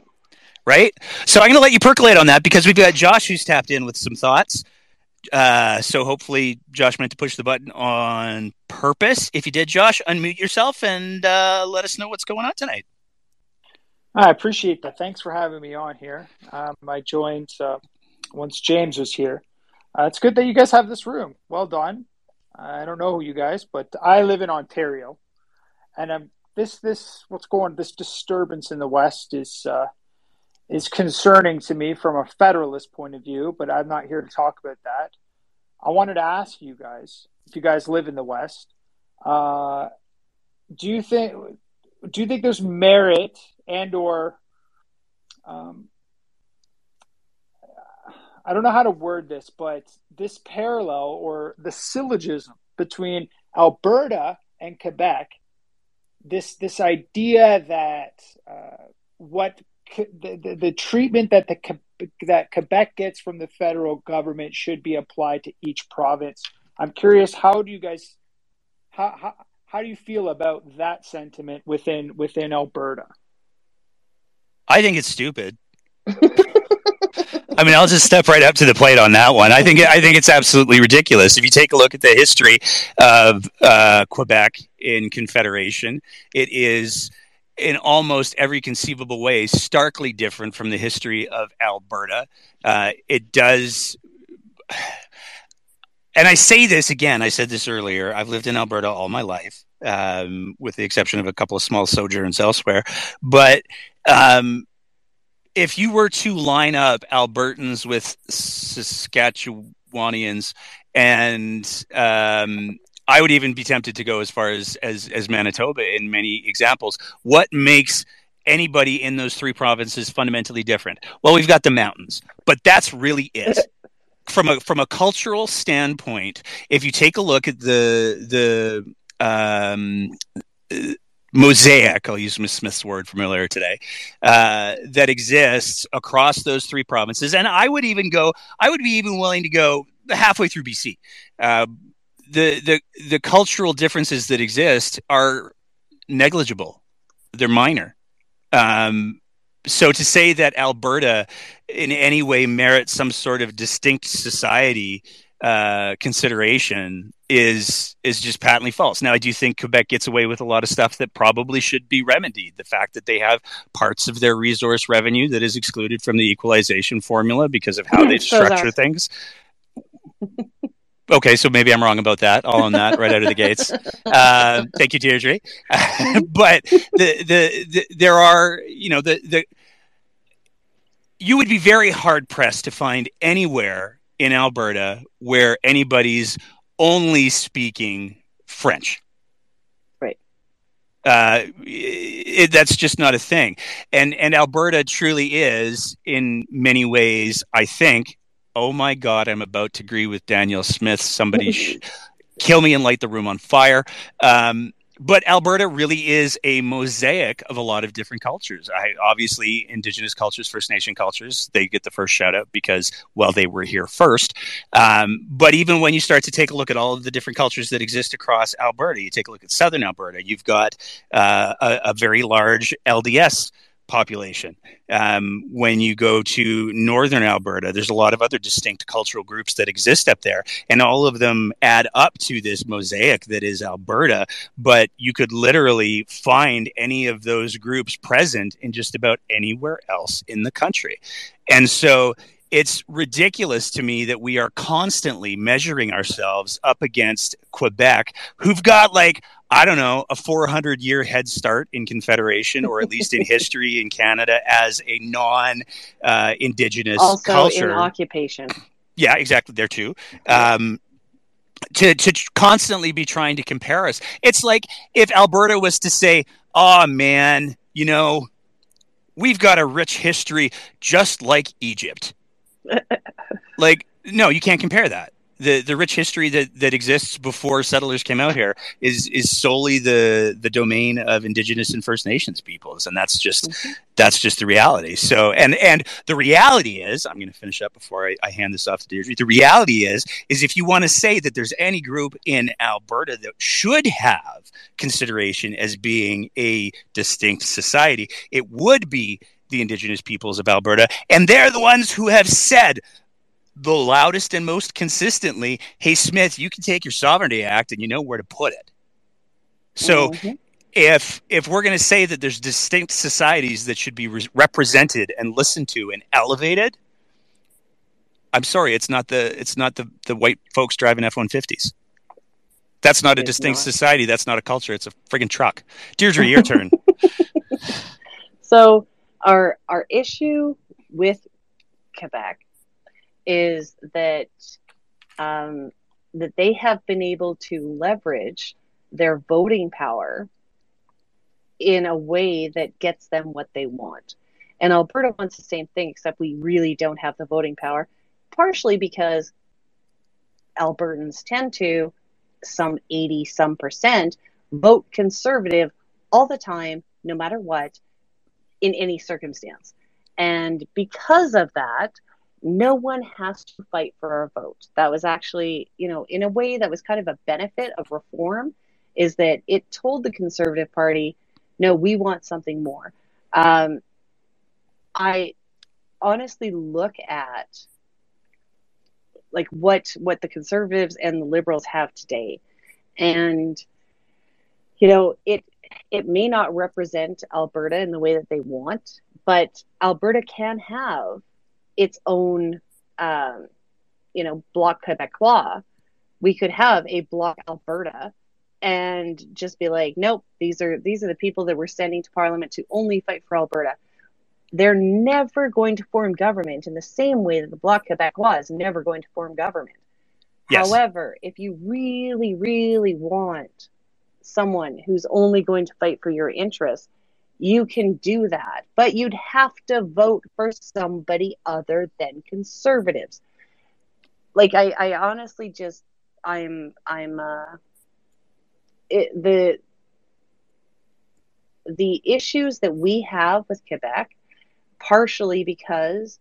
right? So I'm going to let you percolate on that because we've got Josh who's tapped in with some thoughts. Uh, so hopefully Josh meant to push the button on purpose. If you did, Josh, unmute yourself and uh, let us know what's going on tonight. I appreciate that. Thanks for having me on here. Um, I joined uh, once James was here. Uh, it's good that you guys have this room. Well done. I don't know who you guys, but I live in Ontario, and um, this this what's going this disturbance in the West is uh, is concerning to me from a federalist point of view, but I'm not here to talk about that. I wanted to ask you guys if you guys live in the West, uh, do you think do you think there's merit and or um, I don't know how to word this, but this parallel or the syllogism between Alberta and Quebec, this this idea that uh, what the, the, treatment that the that Quebec gets from the federal government should be applied to each province. I'm curious, how do you guys how how, how do you feel about that sentiment within within Alberta? I think it's stupid. I mean, I'll just step right up to the plate on that one. I think I think it's absolutely ridiculous. If you take a look at the history of uh, Quebec in Confederation, it is in almost every conceivable way starkly different from the history of Alberta. Uh, it does. And I say this again, I said this earlier. I've lived in Alberta all my life, um, with the exception of a couple of small sojourns elsewhere. But um, if you were to line up Albertans with Saskatchewanians and um, I would even be tempted to go as far as as, as Manitoba in many examples. What makes anybody in those three provinces fundamentally different? Well, we've got the mountains, but that's really it. From a from a cultural standpoint, if you take a look at the the um, mosaic, I'll use Miss Smith's word from earlier today, uh, that exists across those three provinces, and I would even go, I would be even willing to go halfway through BC. Uh, the the the cultural differences that exist are negligible. They're minor. Um, so to say that Alberta in any way merits some sort of distinct society uh, consideration is is just patently false. Now, I do think Quebec gets away with a lot of stuff that probably should be remedied. The fact that they have parts of their resource revenue that is excluded from the equalization formula because of how they structure things. Okay, so maybe I'm wrong about that. All on that right out of the gates. Uh, thank you, Deirdre. but the, the, the there are you know the the you would be very hard pressed to find anywhere in Alberta where anybody's only speaking French. Right. Uh, it, that's just not a thing, and and Alberta truly is in many ways, I think, oh my God, I'm about to agree with Danielle Smith. Somebody sh- kill me and light the room on fire. Um, but Alberta really is a mosaic of a lot of different cultures. I obviously Indigenous cultures, First Nation cultures, they get the first shout out because well they were here first. Um, but even when you start to take a look at all of the different cultures that exist across Alberta, you take a look at Southern Alberta, you've got uh, a, a very large LDS population. Um, when you go to northern Alberta, there's a lot of other distinct cultural groups that exist up there, and all of them add up to this mosaic that is Alberta. But you could literally find any of those groups present in just about anywhere else in the country. And so it's ridiculous to me that we are constantly measuring ourselves up against Quebec, who've got like I don't know, a 400 year head start in Confederation, or at least in history in Canada as a non uh, Indigenous also culture. in occupation. Yeah, exactly. There too. Um, to to constantly be trying to compare us, it's like if Alberta was to say, "Oh man, you know, we've got a rich history, just like Egypt." like, no, you can't compare that the the rich history that that exists before settlers came out here is is solely the the domain of indigenous and first nations peoples. And that's just mm-hmm. that's just the reality. So and and the reality is i'm going to finish up before I, I, hand this off to deirdre. The reality is is if you want to say that there's any group in alberta that should have consideration as being a distinct society it would be the indigenous peoples of alberta. And they're the ones who have said the loudest and most consistently, hey, Smith, you can take your Sovereignty Act and you know where to put it. So mm-hmm. if if we're going to say that there's distinct societies that should be re- represented and listened to and elevated, I'm sorry, it's not the it's not the the white folks driving F-150s. That's not a it's distinct not. society. That's not a culture. It's a friggin' truck. Deirdre, your turn. So our our issue with Quebec is that um, that they have been able to leverage their voting power in a way that gets them what they want. And Alberta wants the same thing, except we really don't have the voting power, partially because Albertans tend to, some 80 some percent, vote conservative all the time, no matter what, in any circumstance. And because of that, no one has to fight for our vote. That was actually, you know, in a way that was kind of a benefit of reform, is that it told the Conservative Party, no, we want something more. Um, I honestly look at like what what the conservatives and the liberals have today and you know it it may not represent alberta in the way that they want but alberta can have its own, um, you know, Bloc Quebecois, we could have a Bloc Alberta and just be like, nope, these are these are the people that we're sending to Parliament to only fight for Alberta. They're never going to form government in the same way that the Bloc Quebecois is never going to form government. Yes. However, if you really, really want someone who's only going to fight for your interests, you can do that, but you'd have to vote for somebody other than conservatives. Like I, I honestly just I'm I'm uh it, the the issues that we have with Quebec partially because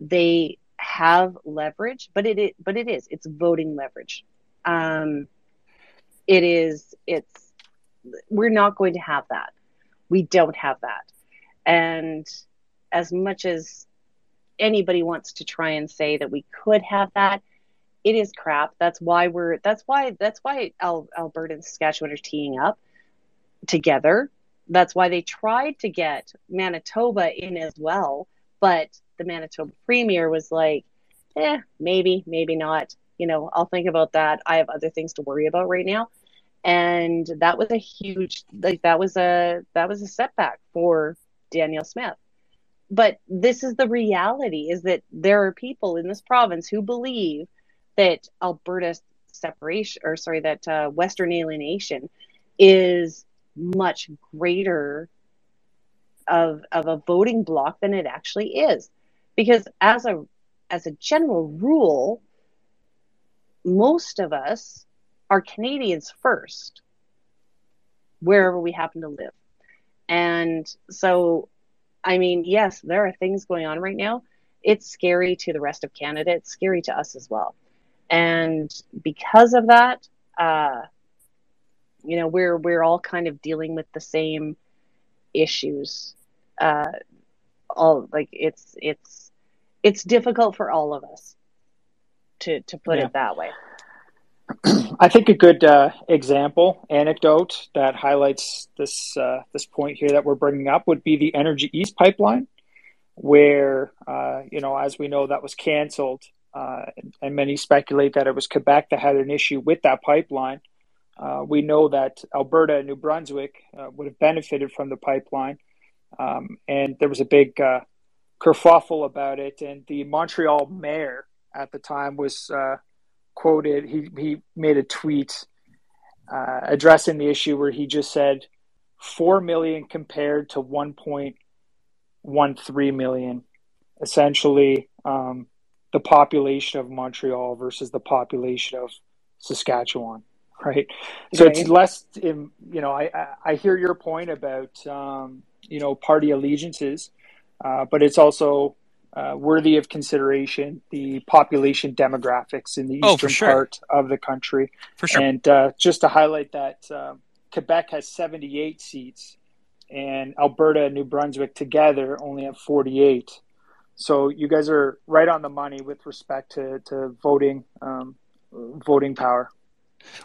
they have leverage, but it, it but it is it's voting leverage. Um, it is it's we're not going to have that we don't have that. And as much as anybody wants to try and say that we could have that, it is crap. That's why we're that's why that's why Al, Alberta and Saskatchewan are teeing up together. That's why they tried to get Manitoba in as well, but the Manitoba premier was like, "Eh, maybe, maybe not. You know, I'll think about that. I have other things to worry about right now." And that was a huge like that was a that was a setback for Danielle Smith. But this is the reality is that there are people in this province who believe that Alberta separation or sorry that uh, western alienation is much greater of of a voting block than it actually is because as a as a general rule most of us are Canadians first. wherever we happen to live. And so, I mean, yes, there are things going on right now. It's scary to the rest of Canada. It's scary to us as well. And because of that, uh, you know, we're we're all kind of dealing with the same issues. Uh, all like it's it's it's difficult for all of us to to put Yeah. it that way. I think a good uh, example, anecdote that highlights this uh, this point here that we're bringing up would be the Energy East pipeline, where uh, you know, as we know, that was canceled, uh, and many speculate that it was Quebec that had an issue with that pipeline. Uh, we know that Alberta and New Brunswick uh, would have benefited from the pipeline, um, and there was a big kerfuffle about it. And the Montreal mayor at the time was uh, quoted. He he made a tweet uh, addressing the issue where he just said four million compared to one point one three million, essentially um, the population of Montreal versus the population of Saskatchewan. Right, so it's less. In, you know, I, I I hear your point about um, you know party allegiances, uh, but it's also uh, worthy of consideration the population demographics in the Oh, eastern sure. part of the country. For sure. And uh, just to highlight that, um, Quebec has 78 seats, and Alberta and New Brunswick together only have 48. So you guys are right on the money with respect to, to voting um, voting power.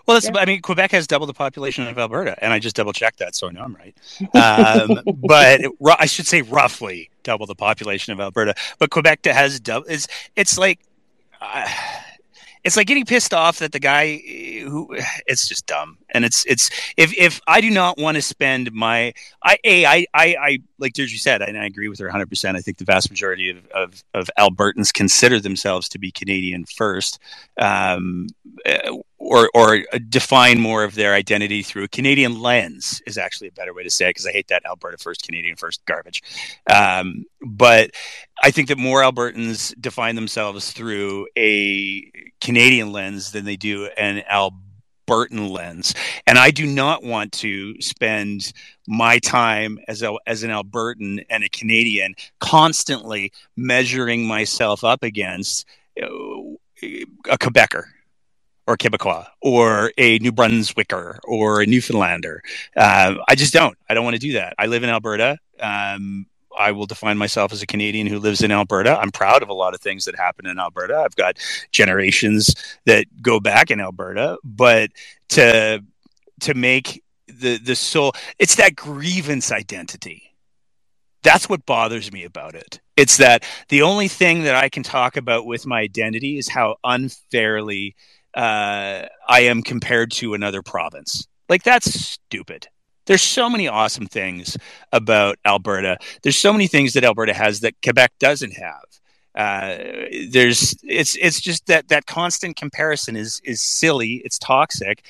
Well, that's, Yeah. I mean, Quebec has double the population of Alberta, and I just double checked that, so I know I'm right. Um, but ru- I should say roughly double the population of Alberta. But Quebec has double. It's it's like uh, it's like getting pissed off that the guy who it's just dumb, and it's it's if if I do not want to spend my I a I I, I like Deirdre said, and I agree with her 100. percent I think the vast majority of, of of Albertans consider themselves to be Canadian first. Um, uh, or or define more of their identity through a Canadian lens is actually a better way to say it because I hate that Alberta first, Canadian first garbage. Um, but I think that more Albertans define themselves through a Canadian lens than they do an Albertan lens, and I do not want to spend my time as a, as an Albertan and a Canadian constantly measuring myself up against uh, a Quebecer or Quebecois or a New Brunswicker or a Newfoundlander. Uh, I just don't. I don't want to do that. I live in Alberta. Um, I will define myself as a Canadian who lives in Alberta. I'm proud of a lot of things that happen in Alberta. I've got generations that go back in Alberta, but to to make the the soul, it's that grievance identity. That's what bothers me about it. It's that the only thing that I can talk about with my identity is how unfairly uh, I am compared to another province. Like that's stupid. There's so many awesome things about Alberta. There's so many things that Alberta has that Quebec doesn't have. Uh, there's it's it's just that that constant comparison is is silly. It's toxic,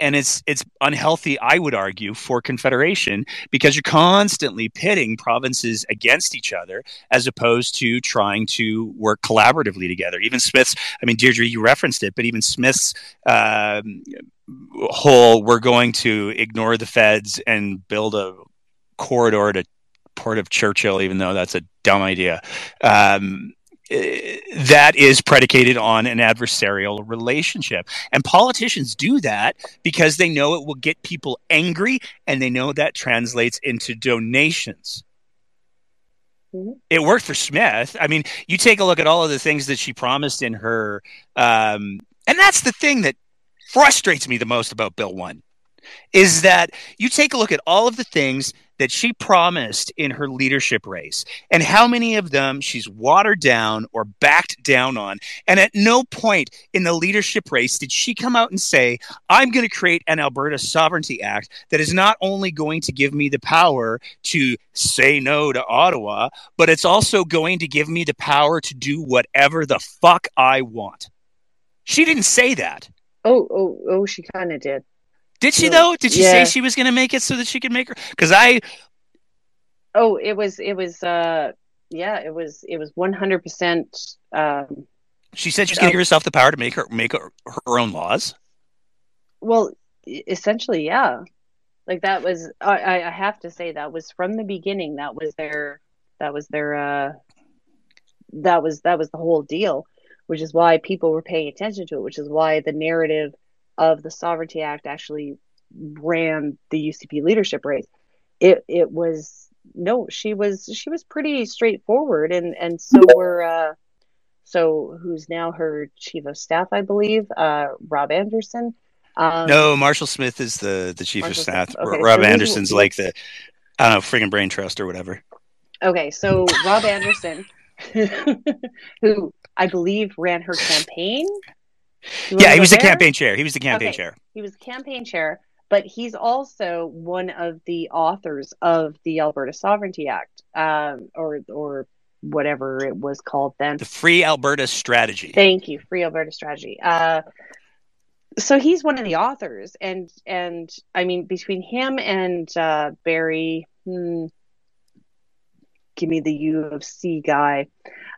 and it's it's unhealthy. I would argue for confederation because you're constantly pitting provinces against each other as opposed to trying to work collaboratively together. Even Smith's, I mean, Deirdre, you referenced it, but even Smith's um, whole we're going to ignore the feds and build a corridor to Port of Churchill, even though that's a dumb idea. Um, that is predicated on an adversarial relationship. And politicians do that because they know it will get people angry and they know that translates into donations. Mhm. It worked for Smith. I mean, you take a look at all of the things that she promised in her, um, and that's the thing that frustrates me the most about Bill 1 is that you take a look at all of the things that she promised in her leadership race and how many of them she's watered down or backed down on. And at no point in the leadership race did she come out and say, I'm going to create an Alberta Sovereignty Act that is not only going to give me the power to say no to Ottawa, but it's also going to give me the power to do whatever the fuck I want. She didn't say that. Oh, oh, oh, she kind of did. Did she though? Did she Yeah. say she was going to make it so that she could make her? Because I, Oh, it was, it was, uh, yeah, it was, it was 100%, um, she said she's going to give herself the power to make her make her, her own laws. well, essentially, yeah. Like that was I, I have to say that was from the beginning. That was their that was their uh that was that was the whole deal, which is why people were paying attention to it, which is why the narrative of the Sovereignty Act actually ran the UCP leadership race. It it was no, she was she was pretty straightforward, and and so were uh, so who's now her chief of staff, I believe, uh, Rob Anderson. Um, no, Marshall Smith is the the chief Marshall of staff. Okay, Rob so Anderson's like the I don't know, friggin' brain trust or whatever. Okay, so Rob Anderson, who I believe ran her campaign. Yeah, he was there? the campaign chair. He was the campaign okay. chair. He was campaign chair but he's also one of the authors of the Alberta Sovereignty Act, um, or or whatever it was called then. The Free Alberta Strategy. Thank you, Free Alberta Strategy. Uh, so he's one of the authors, and and I mean between him and uh, Barry, hmm, give me the U of C guy.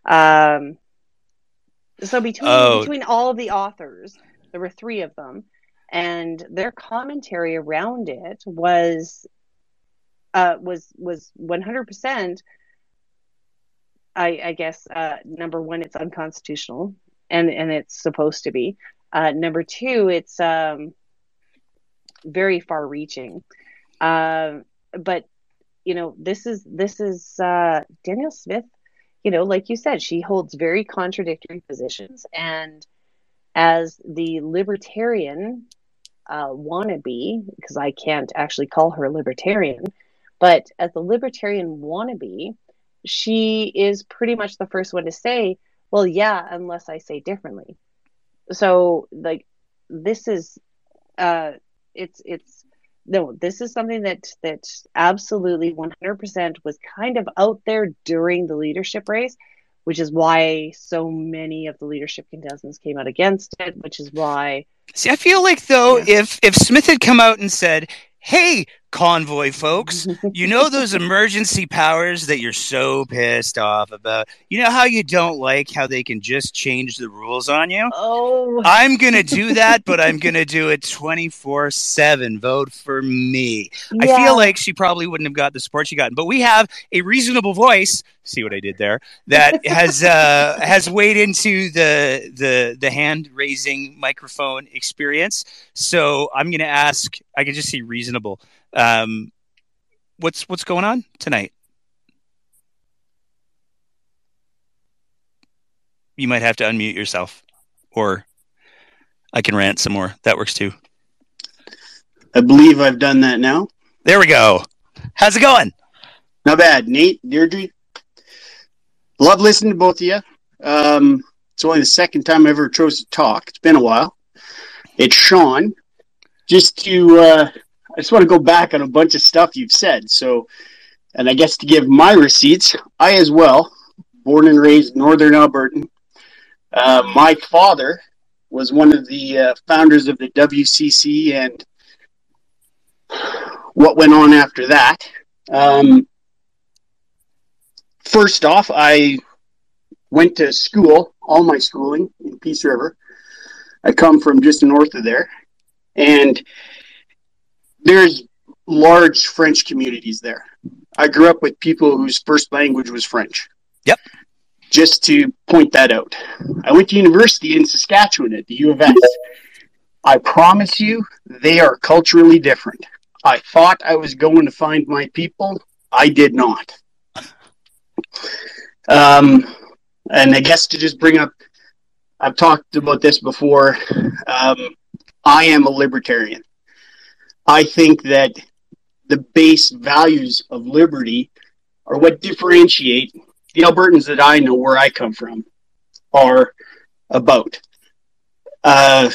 Um, so between oh. between all of the authors, there were three of them and their commentary around it was uh, was was 100% I, I guess uh, number one it's unconstitutional and and it's supposed to be uh, number two it's um, very far reaching um, but you know this is this is uh, Danielle Smith you know like you said she holds very contradictory positions and as the libertarian uh, wannabe, because I can't actually call her libertarian, but as a libertarian wannabe, she is pretty much the first one to say, well, yeah, unless I say differently. So, like, this is, uh, it's, it's, no, this is something that that absolutely 100% was kind of out there during the leadership race, which is why so many of the leadership contestants came out against it, which is why See, I feel like though yeah. if if Smith had come out and said, "Hey, convoy folks, you know those emergency powers that you're so pissed off about. You know how you don't like how they can just change the rules on you? Oh. I'm going to do that, but I'm going to do it 24/7. Vote for me. Yeah. I feel like she probably wouldn't have got the support she got. But we have a reasonable voice, see what I did there, that has uh, has weighed into the the the hand raising microphone experience. So I'm going to ask I can just see reasonable um, what's what's going on tonight? You might have to unmute yourself, or I can rant some more. That works too. I believe I've done that now. There we go. How's it going? Not bad. Nate, Deirdre. Love listening to both of you. Um, it's only the second time I ever chose to talk. It's been a while. It's Sean. Just to uh, I just want to go back on a bunch of stuff you've said. So, and I guess to give my receipts, I as well, born and raised Northern Albertan. Uh, my father was one of the uh, founders of the WCC and what went on after that. Um, first off, I went to school, all my schooling in Peace River. I come from just north of there. And there's large French communities there. I grew up with people whose first language was French. Yep. Just to point that out. I went to university in Saskatchewan at the U of S. I promise you, they are culturally different. I thought I was going to find my people. I did not. Um, and I guess to just bring up, I've talked about this before. Um, I am a libertarian. I think that the base values of liberty are what differentiate the Albertans that I know where I come from are about. Uh,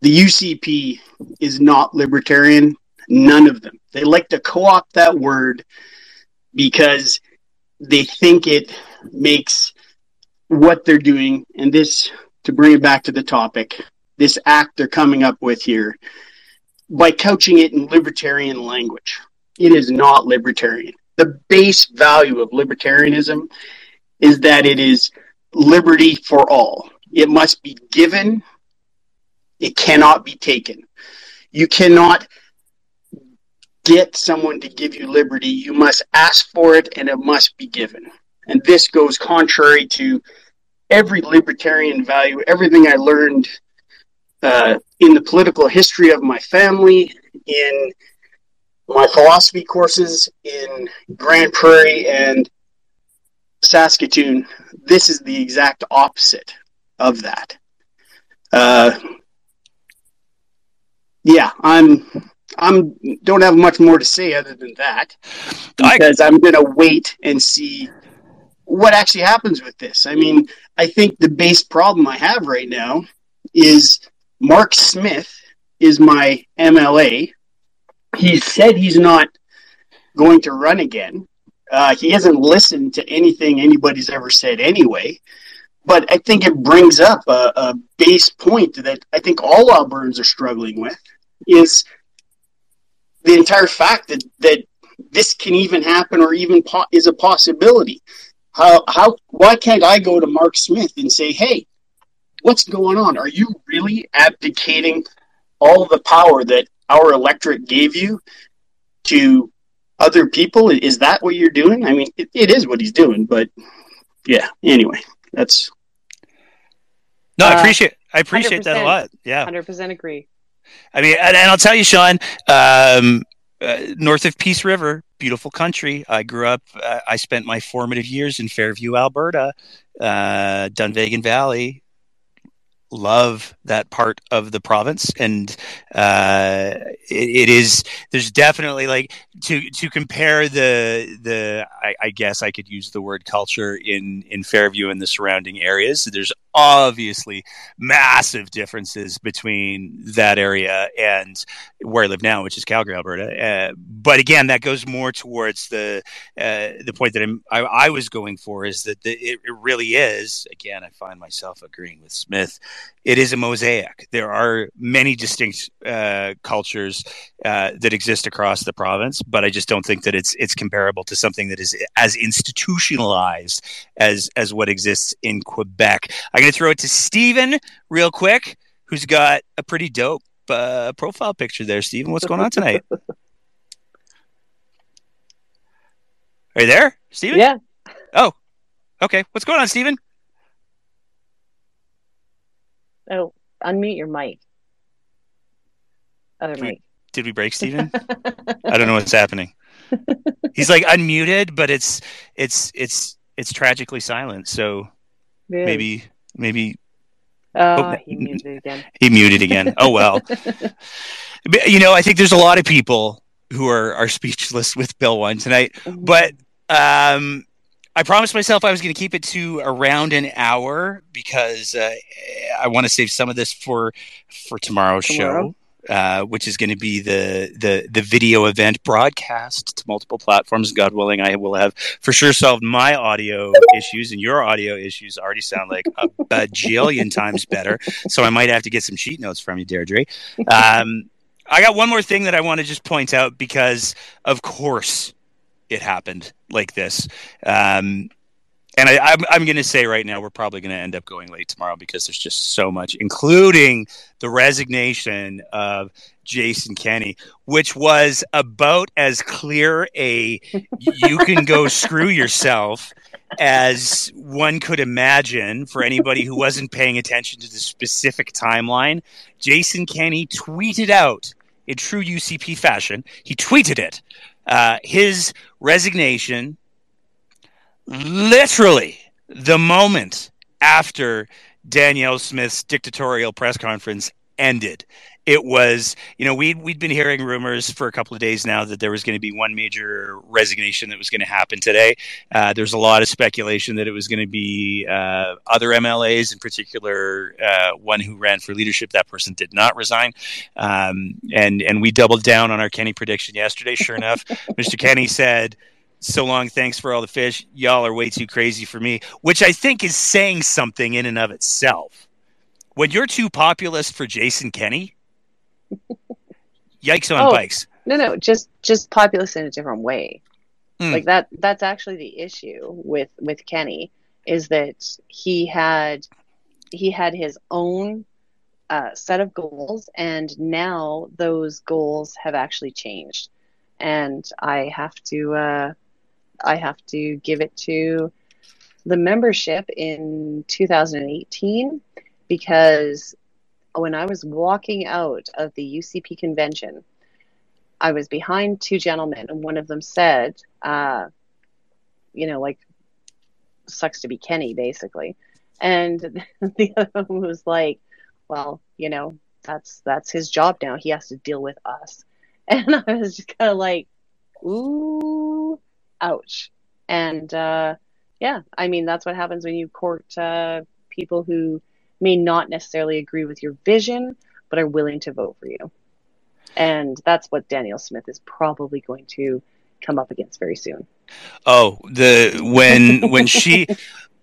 the UCP is not libertarian, none of them. They like to co opt that word because they think it makes what they're doing, and this, to bring it back to the topic, this act they're coming up with here by couching it in libertarian language. It is not libertarian. The base value of libertarianism is that it is liberty for all. It must be given, it cannot be taken. You cannot get someone to give you liberty, you must ask for it and it must be given. And this goes contrary to every libertarian value, everything I learned uh, in the political history of my family, in my philosophy courses in Grande Prairie and Saskatoon. This is the exact opposite of that. Uh, yeah, I'm I'm don't have much more to say other than that because I, I'm going to wait and see what actually happens with this. I mean, I think the base problem I have right now is Mark Smith is my MLA. He said he's not going to run again. Uh, he hasn't listened to anything anybody's ever said anyway. But I think it brings up a, a base point that I think all Albertans are struggling with is the entire fact that, that this can even happen or even po- is a possibility. How, how, why can't I go to Mark Smith and say, hey, what's going on? Are you really abdicating all the power that our electorate gave you to other people? Is that what you're doing? I mean, it, it is what he's doing, but yeah. Anyway, that's. No, I uh, appreciate I appreciate that a lot. Yeah, hundred percent agree. I mean, and, and I'll tell you, Sean, um, uh, north of Peace River, beautiful country. I grew up. Uh, I spent my formative years in Fairview, Alberta, uh, Dunvegan Valley, love that part of the province. And uh, it, it is there's definitely like to to compare the the I, I, guess I could use the word culture in in Fairview and the surrounding areas there's obviously massive differences between that area and where I live now which is Calgary Alberta. Uh, but again that goes more towards the uh, the point that I, I was going for is that the, it, it really is again I find myself agreeing with Smith it is a mosaic. There are many distinct uh, cultures uh, that exist across the province, but I just don't think that it's it's comparable to something that is as institutionalized as as what exists in Quebec. I'm going to throw it to Stephen real quick, who's got a pretty dope uh, profile picture there. Stephen, what's going on tonight? Are you there, Stephen? Yeah. Oh, okay. What's going on, Stephen? Oh, unmute your mic. Other did mic. We, did we break Stephen? I don't know what's happening. He's like unmuted, but it's it's it's it's tragically silent. So Good. maybe maybe uh, oh, he muted again. He muted again. Oh well. but, you know, I think there's a lot of people who are are speechless with Bill one tonight. Mm-hmm. But um, I promised myself I was going to keep it to around an hour because uh, I want to save some of this for for tomorrow's Tomorrow. show. Uh, which is going to be the, the the video event broadcast to multiple platforms. God willing, I will have for sure solved my audio issues, and your audio issues already sound like a bajillion times better. So I might have to get some sheet notes from you, Deirdre. Um, I got one more thing that I want to just point out because, of course, it happened like this. Um, and I, I'm, I'm going to say right now, we're probably going to end up going late tomorrow because there's just so much, including the resignation of Jason Kenney, which was about as clear a you can go screw yourself as one could imagine for anybody who wasn't paying attention to the specific timeline. Jason Kenney tweeted out in true UCP fashion, he tweeted it uh, his resignation literally the moment after Danielle Smith's dictatorial press conference ended. It was, you know, we'd, we'd been hearing rumors for a couple of days now that there was going to be one major resignation that was going to happen today. Uh, there's a lot of speculation that it was going to be uh, other MLAs, in particular, uh, one who ran for leadership. That person did not resign. Um, and, and we doubled down on our Kenney prediction yesterday. Sure enough, Mr. Kenney said, so long thanks for all the fish y'all are way too crazy for me which i think is saying something in and of itself when you're too populist for jason kenney yikes on oh, bikes. no no just just populist in a different way. Mm. like that that's actually the issue with with Kenney is that he had he had his own uh, set of goals and now those goals have actually changed. And I have to uh, I have to give it to the membership in 2018 because when I was walking out of the UCP convention, I was behind two gentlemen, and one of them said, uh, you know, like, sucks to be Kenney, basically. And the other one was like, well, you know, that's that's his job now. He has to deal with us. And I was just kind of like, ooh, ouch. And uh, yeah, I mean, that's what happens when you court uh, people who may not necessarily agree with your vision, but are willing to vote for you. And that's what Danielle Smith is probably going to come up against very soon. Oh, the when when she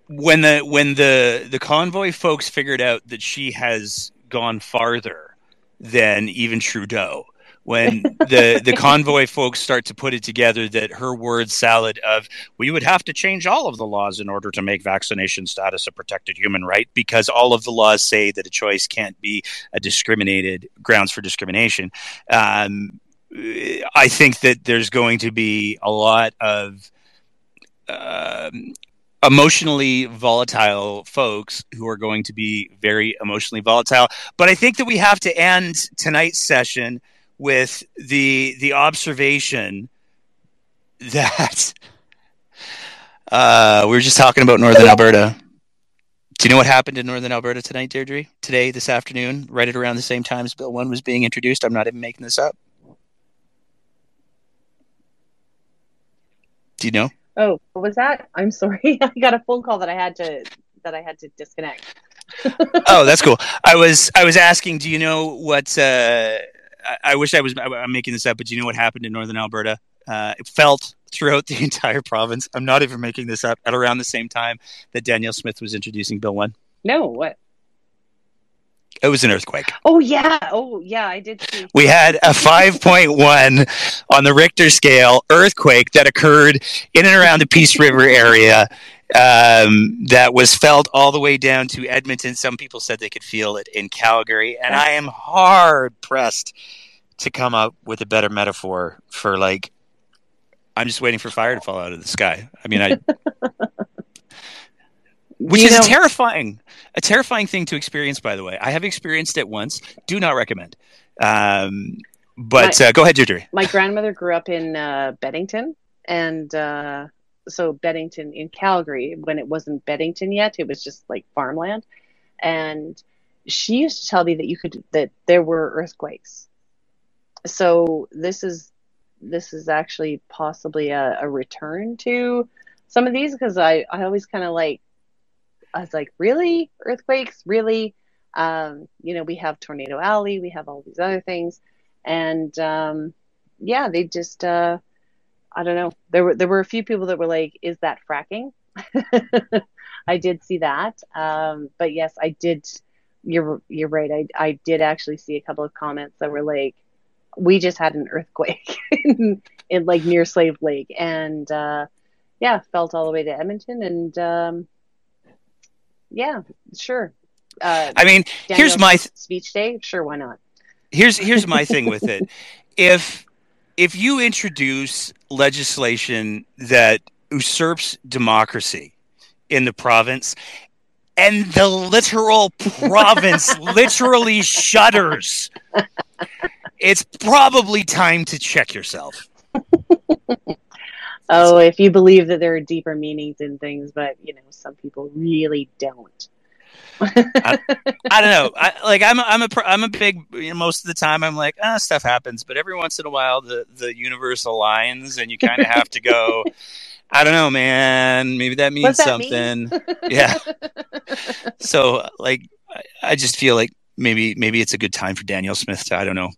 when the when the the convoy folks figured out that she has gone farther than even Trudeau. When the the convoy folks start to put it together that her word salad of we would have to change all of the laws in order to make vaccination status a protected human right because all of the laws say that a choice can't be a discriminated grounds for discrimination. Um, I think that there's going to be a lot of um, emotionally volatile folks who are going to be very emotionally volatile. But I think that we have to end tonight's session with the the observation that uh, we were just talking about Northern Alberta. Do you know what happened in Northern Alberta tonight, Deirdre? Today, this afternoon, right at around the same time as Bill 1 was being introduced. I'm not even making this up. Do you know? Oh, what was that? I'm sorry. I got a phone call that I had to that I had to disconnect. oh, that's cool. I was I was asking, do you know what? Uh, I, I, wish I was. I'm making this up, but do you know what happened in Northern Alberta? Uh, it felt throughout the entire province. I'm not even making this up. At around the same time that Danielle Smith was introducing Bill One. No, what? It was an earthquake. Oh yeah. Oh yeah, I did see. We had a 5.1 on the Richter scale earthquake that occurred in and around the Peace River area. Um, that was felt all the way down to Edmonton. Some people said they could feel it in Calgary, and I am hard pressed to come up with a better metaphor for like. I'm just waiting for fire to fall out of the sky. I mean, I which you is know, terrifying a terrifying thing to experience by the way i have experienced it once do not recommend um, but my, uh, go ahead Deirdre. my grandmother grew up in uh, Beddington and uh, so Beddington in calgary when it wasn't Beddington yet it was just like farmland and she used to tell me that you could that there were earthquakes so this is this is actually possibly a, a return to some of these because i i always kind of like I was like, really? Earthquakes? Really? Um, you know, we have Tornado Alley, we have all these other things. And um, yeah, they just, uh, I don't know. There were, there were a few people that were like, is that fracking? I did see that. Um, but yes, I did. You're, you're right. I, I did actually see a couple of comments that were like, we just had an earthquake in, in like near Slave Lake. And, uh, yeah, felt all the way to Edmonton. And, um, yeah, sure. Uh, I mean, here's my th- speech day. Sure, why not? Here's here's my thing with it. If if you introduce legislation that usurps democracy in the province and the literal province literally shudders it's probably time to check yourself oh, if you believe that there are deeper meanings in things, but you know, some people really don't. I, I, don't know. I, like I'm, a, I'm a, I'm a big. You know, most of the time, I'm like, ah, stuff happens. But every once in a while, the the universe aligns, and you kind of have to go. I don't know, man. Maybe that means that something. Mean? yeah. So, like, I, I just feel like maybe maybe it's a good time for Danielle Smith to I don't know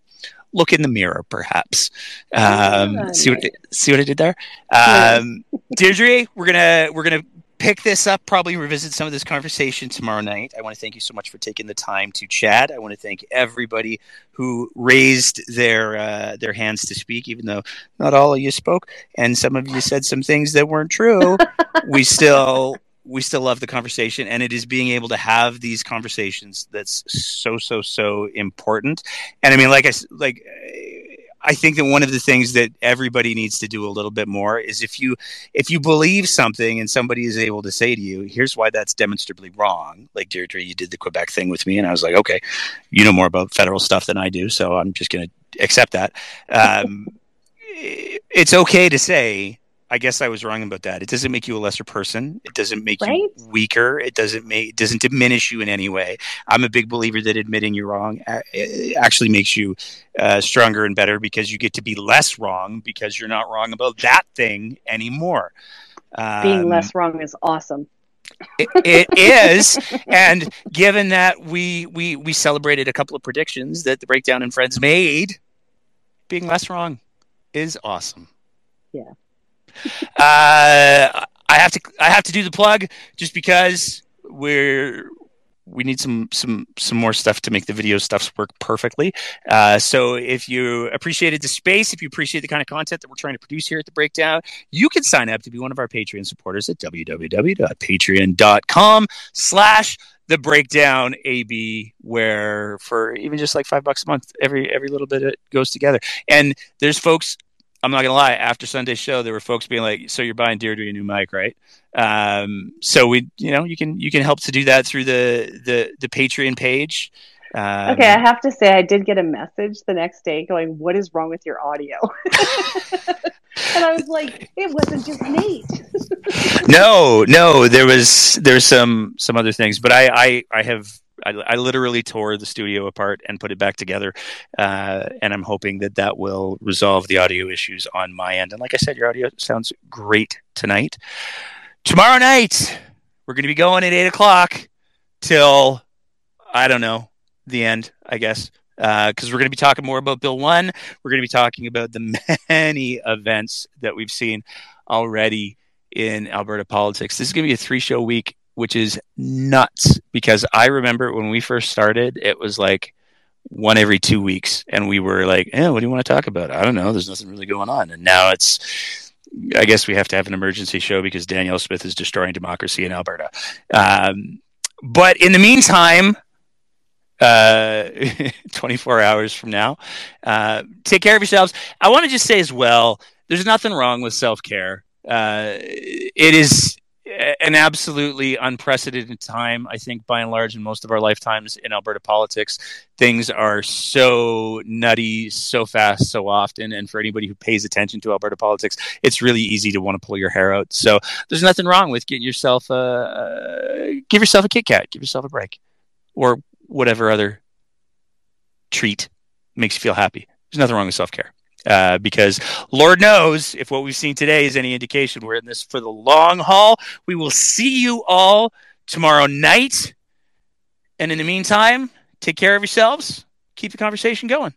look in the mirror, perhaps. Um, see what see what I did there, um, Deirdre. We're gonna we're gonna pick this up, probably revisit some of this conversation tomorrow night. I want to thank you so much for taking the time to chat. I want to thank everybody who raised their uh, their hands to speak, even though not all of you spoke, and some of you said some things that weren't true. we still we still love the conversation and it is being able to have these conversations that's so so so important and i mean like i like I think that one of the things that everybody needs to do a little bit more is if you if you believe something and somebody is able to say to you, "Here's why that's demonstrably wrong." Like Deirdre, you did the Quebec thing with me, and I was like, "Okay, you know more about federal stuff than I do, so I'm just going to accept that." Um, it's okay to say I guess I was wrong about that. It doesn't make you a lesser person. It doesn't make right? you weaker. It doesn't make it doesn't diminish you in any way. I'm a big believer that admitting you're wrong actually makes you uh, stronger and better because you get to be less wrong because you're not wrong about that thing anymore. Um, Being less wrong is awesome. it, it is, and given that we we we celebrated a couple of predictions that the breakdown and friends made, being less wrong is awesome. Yeah. Uh, I have to I have to do the plug just because we're we need some some some more stuff to make the video stuffs work perfectly. Uh, so if you appreciated the space, if you appreciate the kind of content that we're trying to produce here at the Breakdown, you can sign up to be one of our Patreon supporters at www.patreon.com slash the breakdown AB, where for even just like five bucks a month, every every little bit it goes together. And there's folks I'm not gonna lie. After Sunday's show, there were folks being like, "So you're buying Deirdre a new mic, right?" Um, so we, you know, you can you can help to do that through the the the Patreon page. Um, okay, I have to say, I did get a message the next day going, "What is wrong with your audio?" and I was like, "It wasn't just Nate." no, no, there was there's some some other things, but I I I have I, I, literally tore the studio apart and put it back together, uh, and I'm hoping that that will resolve the audio issues on my end. And like I said, your audio sounds great tonight. Tomorrow night, we're going to be going at eight o'clock till I don't know the end, I guess, because uh, we're going to be talking more about Bill One. We're going to be talking about the many events that we've seen already in Alberta politics. This is going to be a three show week which is nuts because I remember when we first started, it was like one every two weeks, and we were like, "Yeah, what do you want to talk about?" I don't know. There's nothing really going on, and now it's. I guess we have to have an emergency show because Danielle Smith is destroying democracy in Alberta. Um, but in the meantime, uh, 24 hours from now, uh, take care of yourselves. I want to just say as well, there's nothing wrong with self care. Uh, it is an absolutely unprecedented time. I think by and large, in most of our lifetimes in Alberta politics, things are so nutty, so fast, so often. And for anybody who pays attention to Alberta politics, it's really easy to want to pull your hair out. So there's nothing wrong with getting yourself a, give yourself a Kit Kat, give yourself a break, or whatever other treat makes you feel happy. There's nothing wrong with self care. Uh, because Lord knows if what we've seen today is any indication, we're in this for the long haul. We will see you all tomorrow night. And in the meantime, take care of yourselves. Keep the conversation going.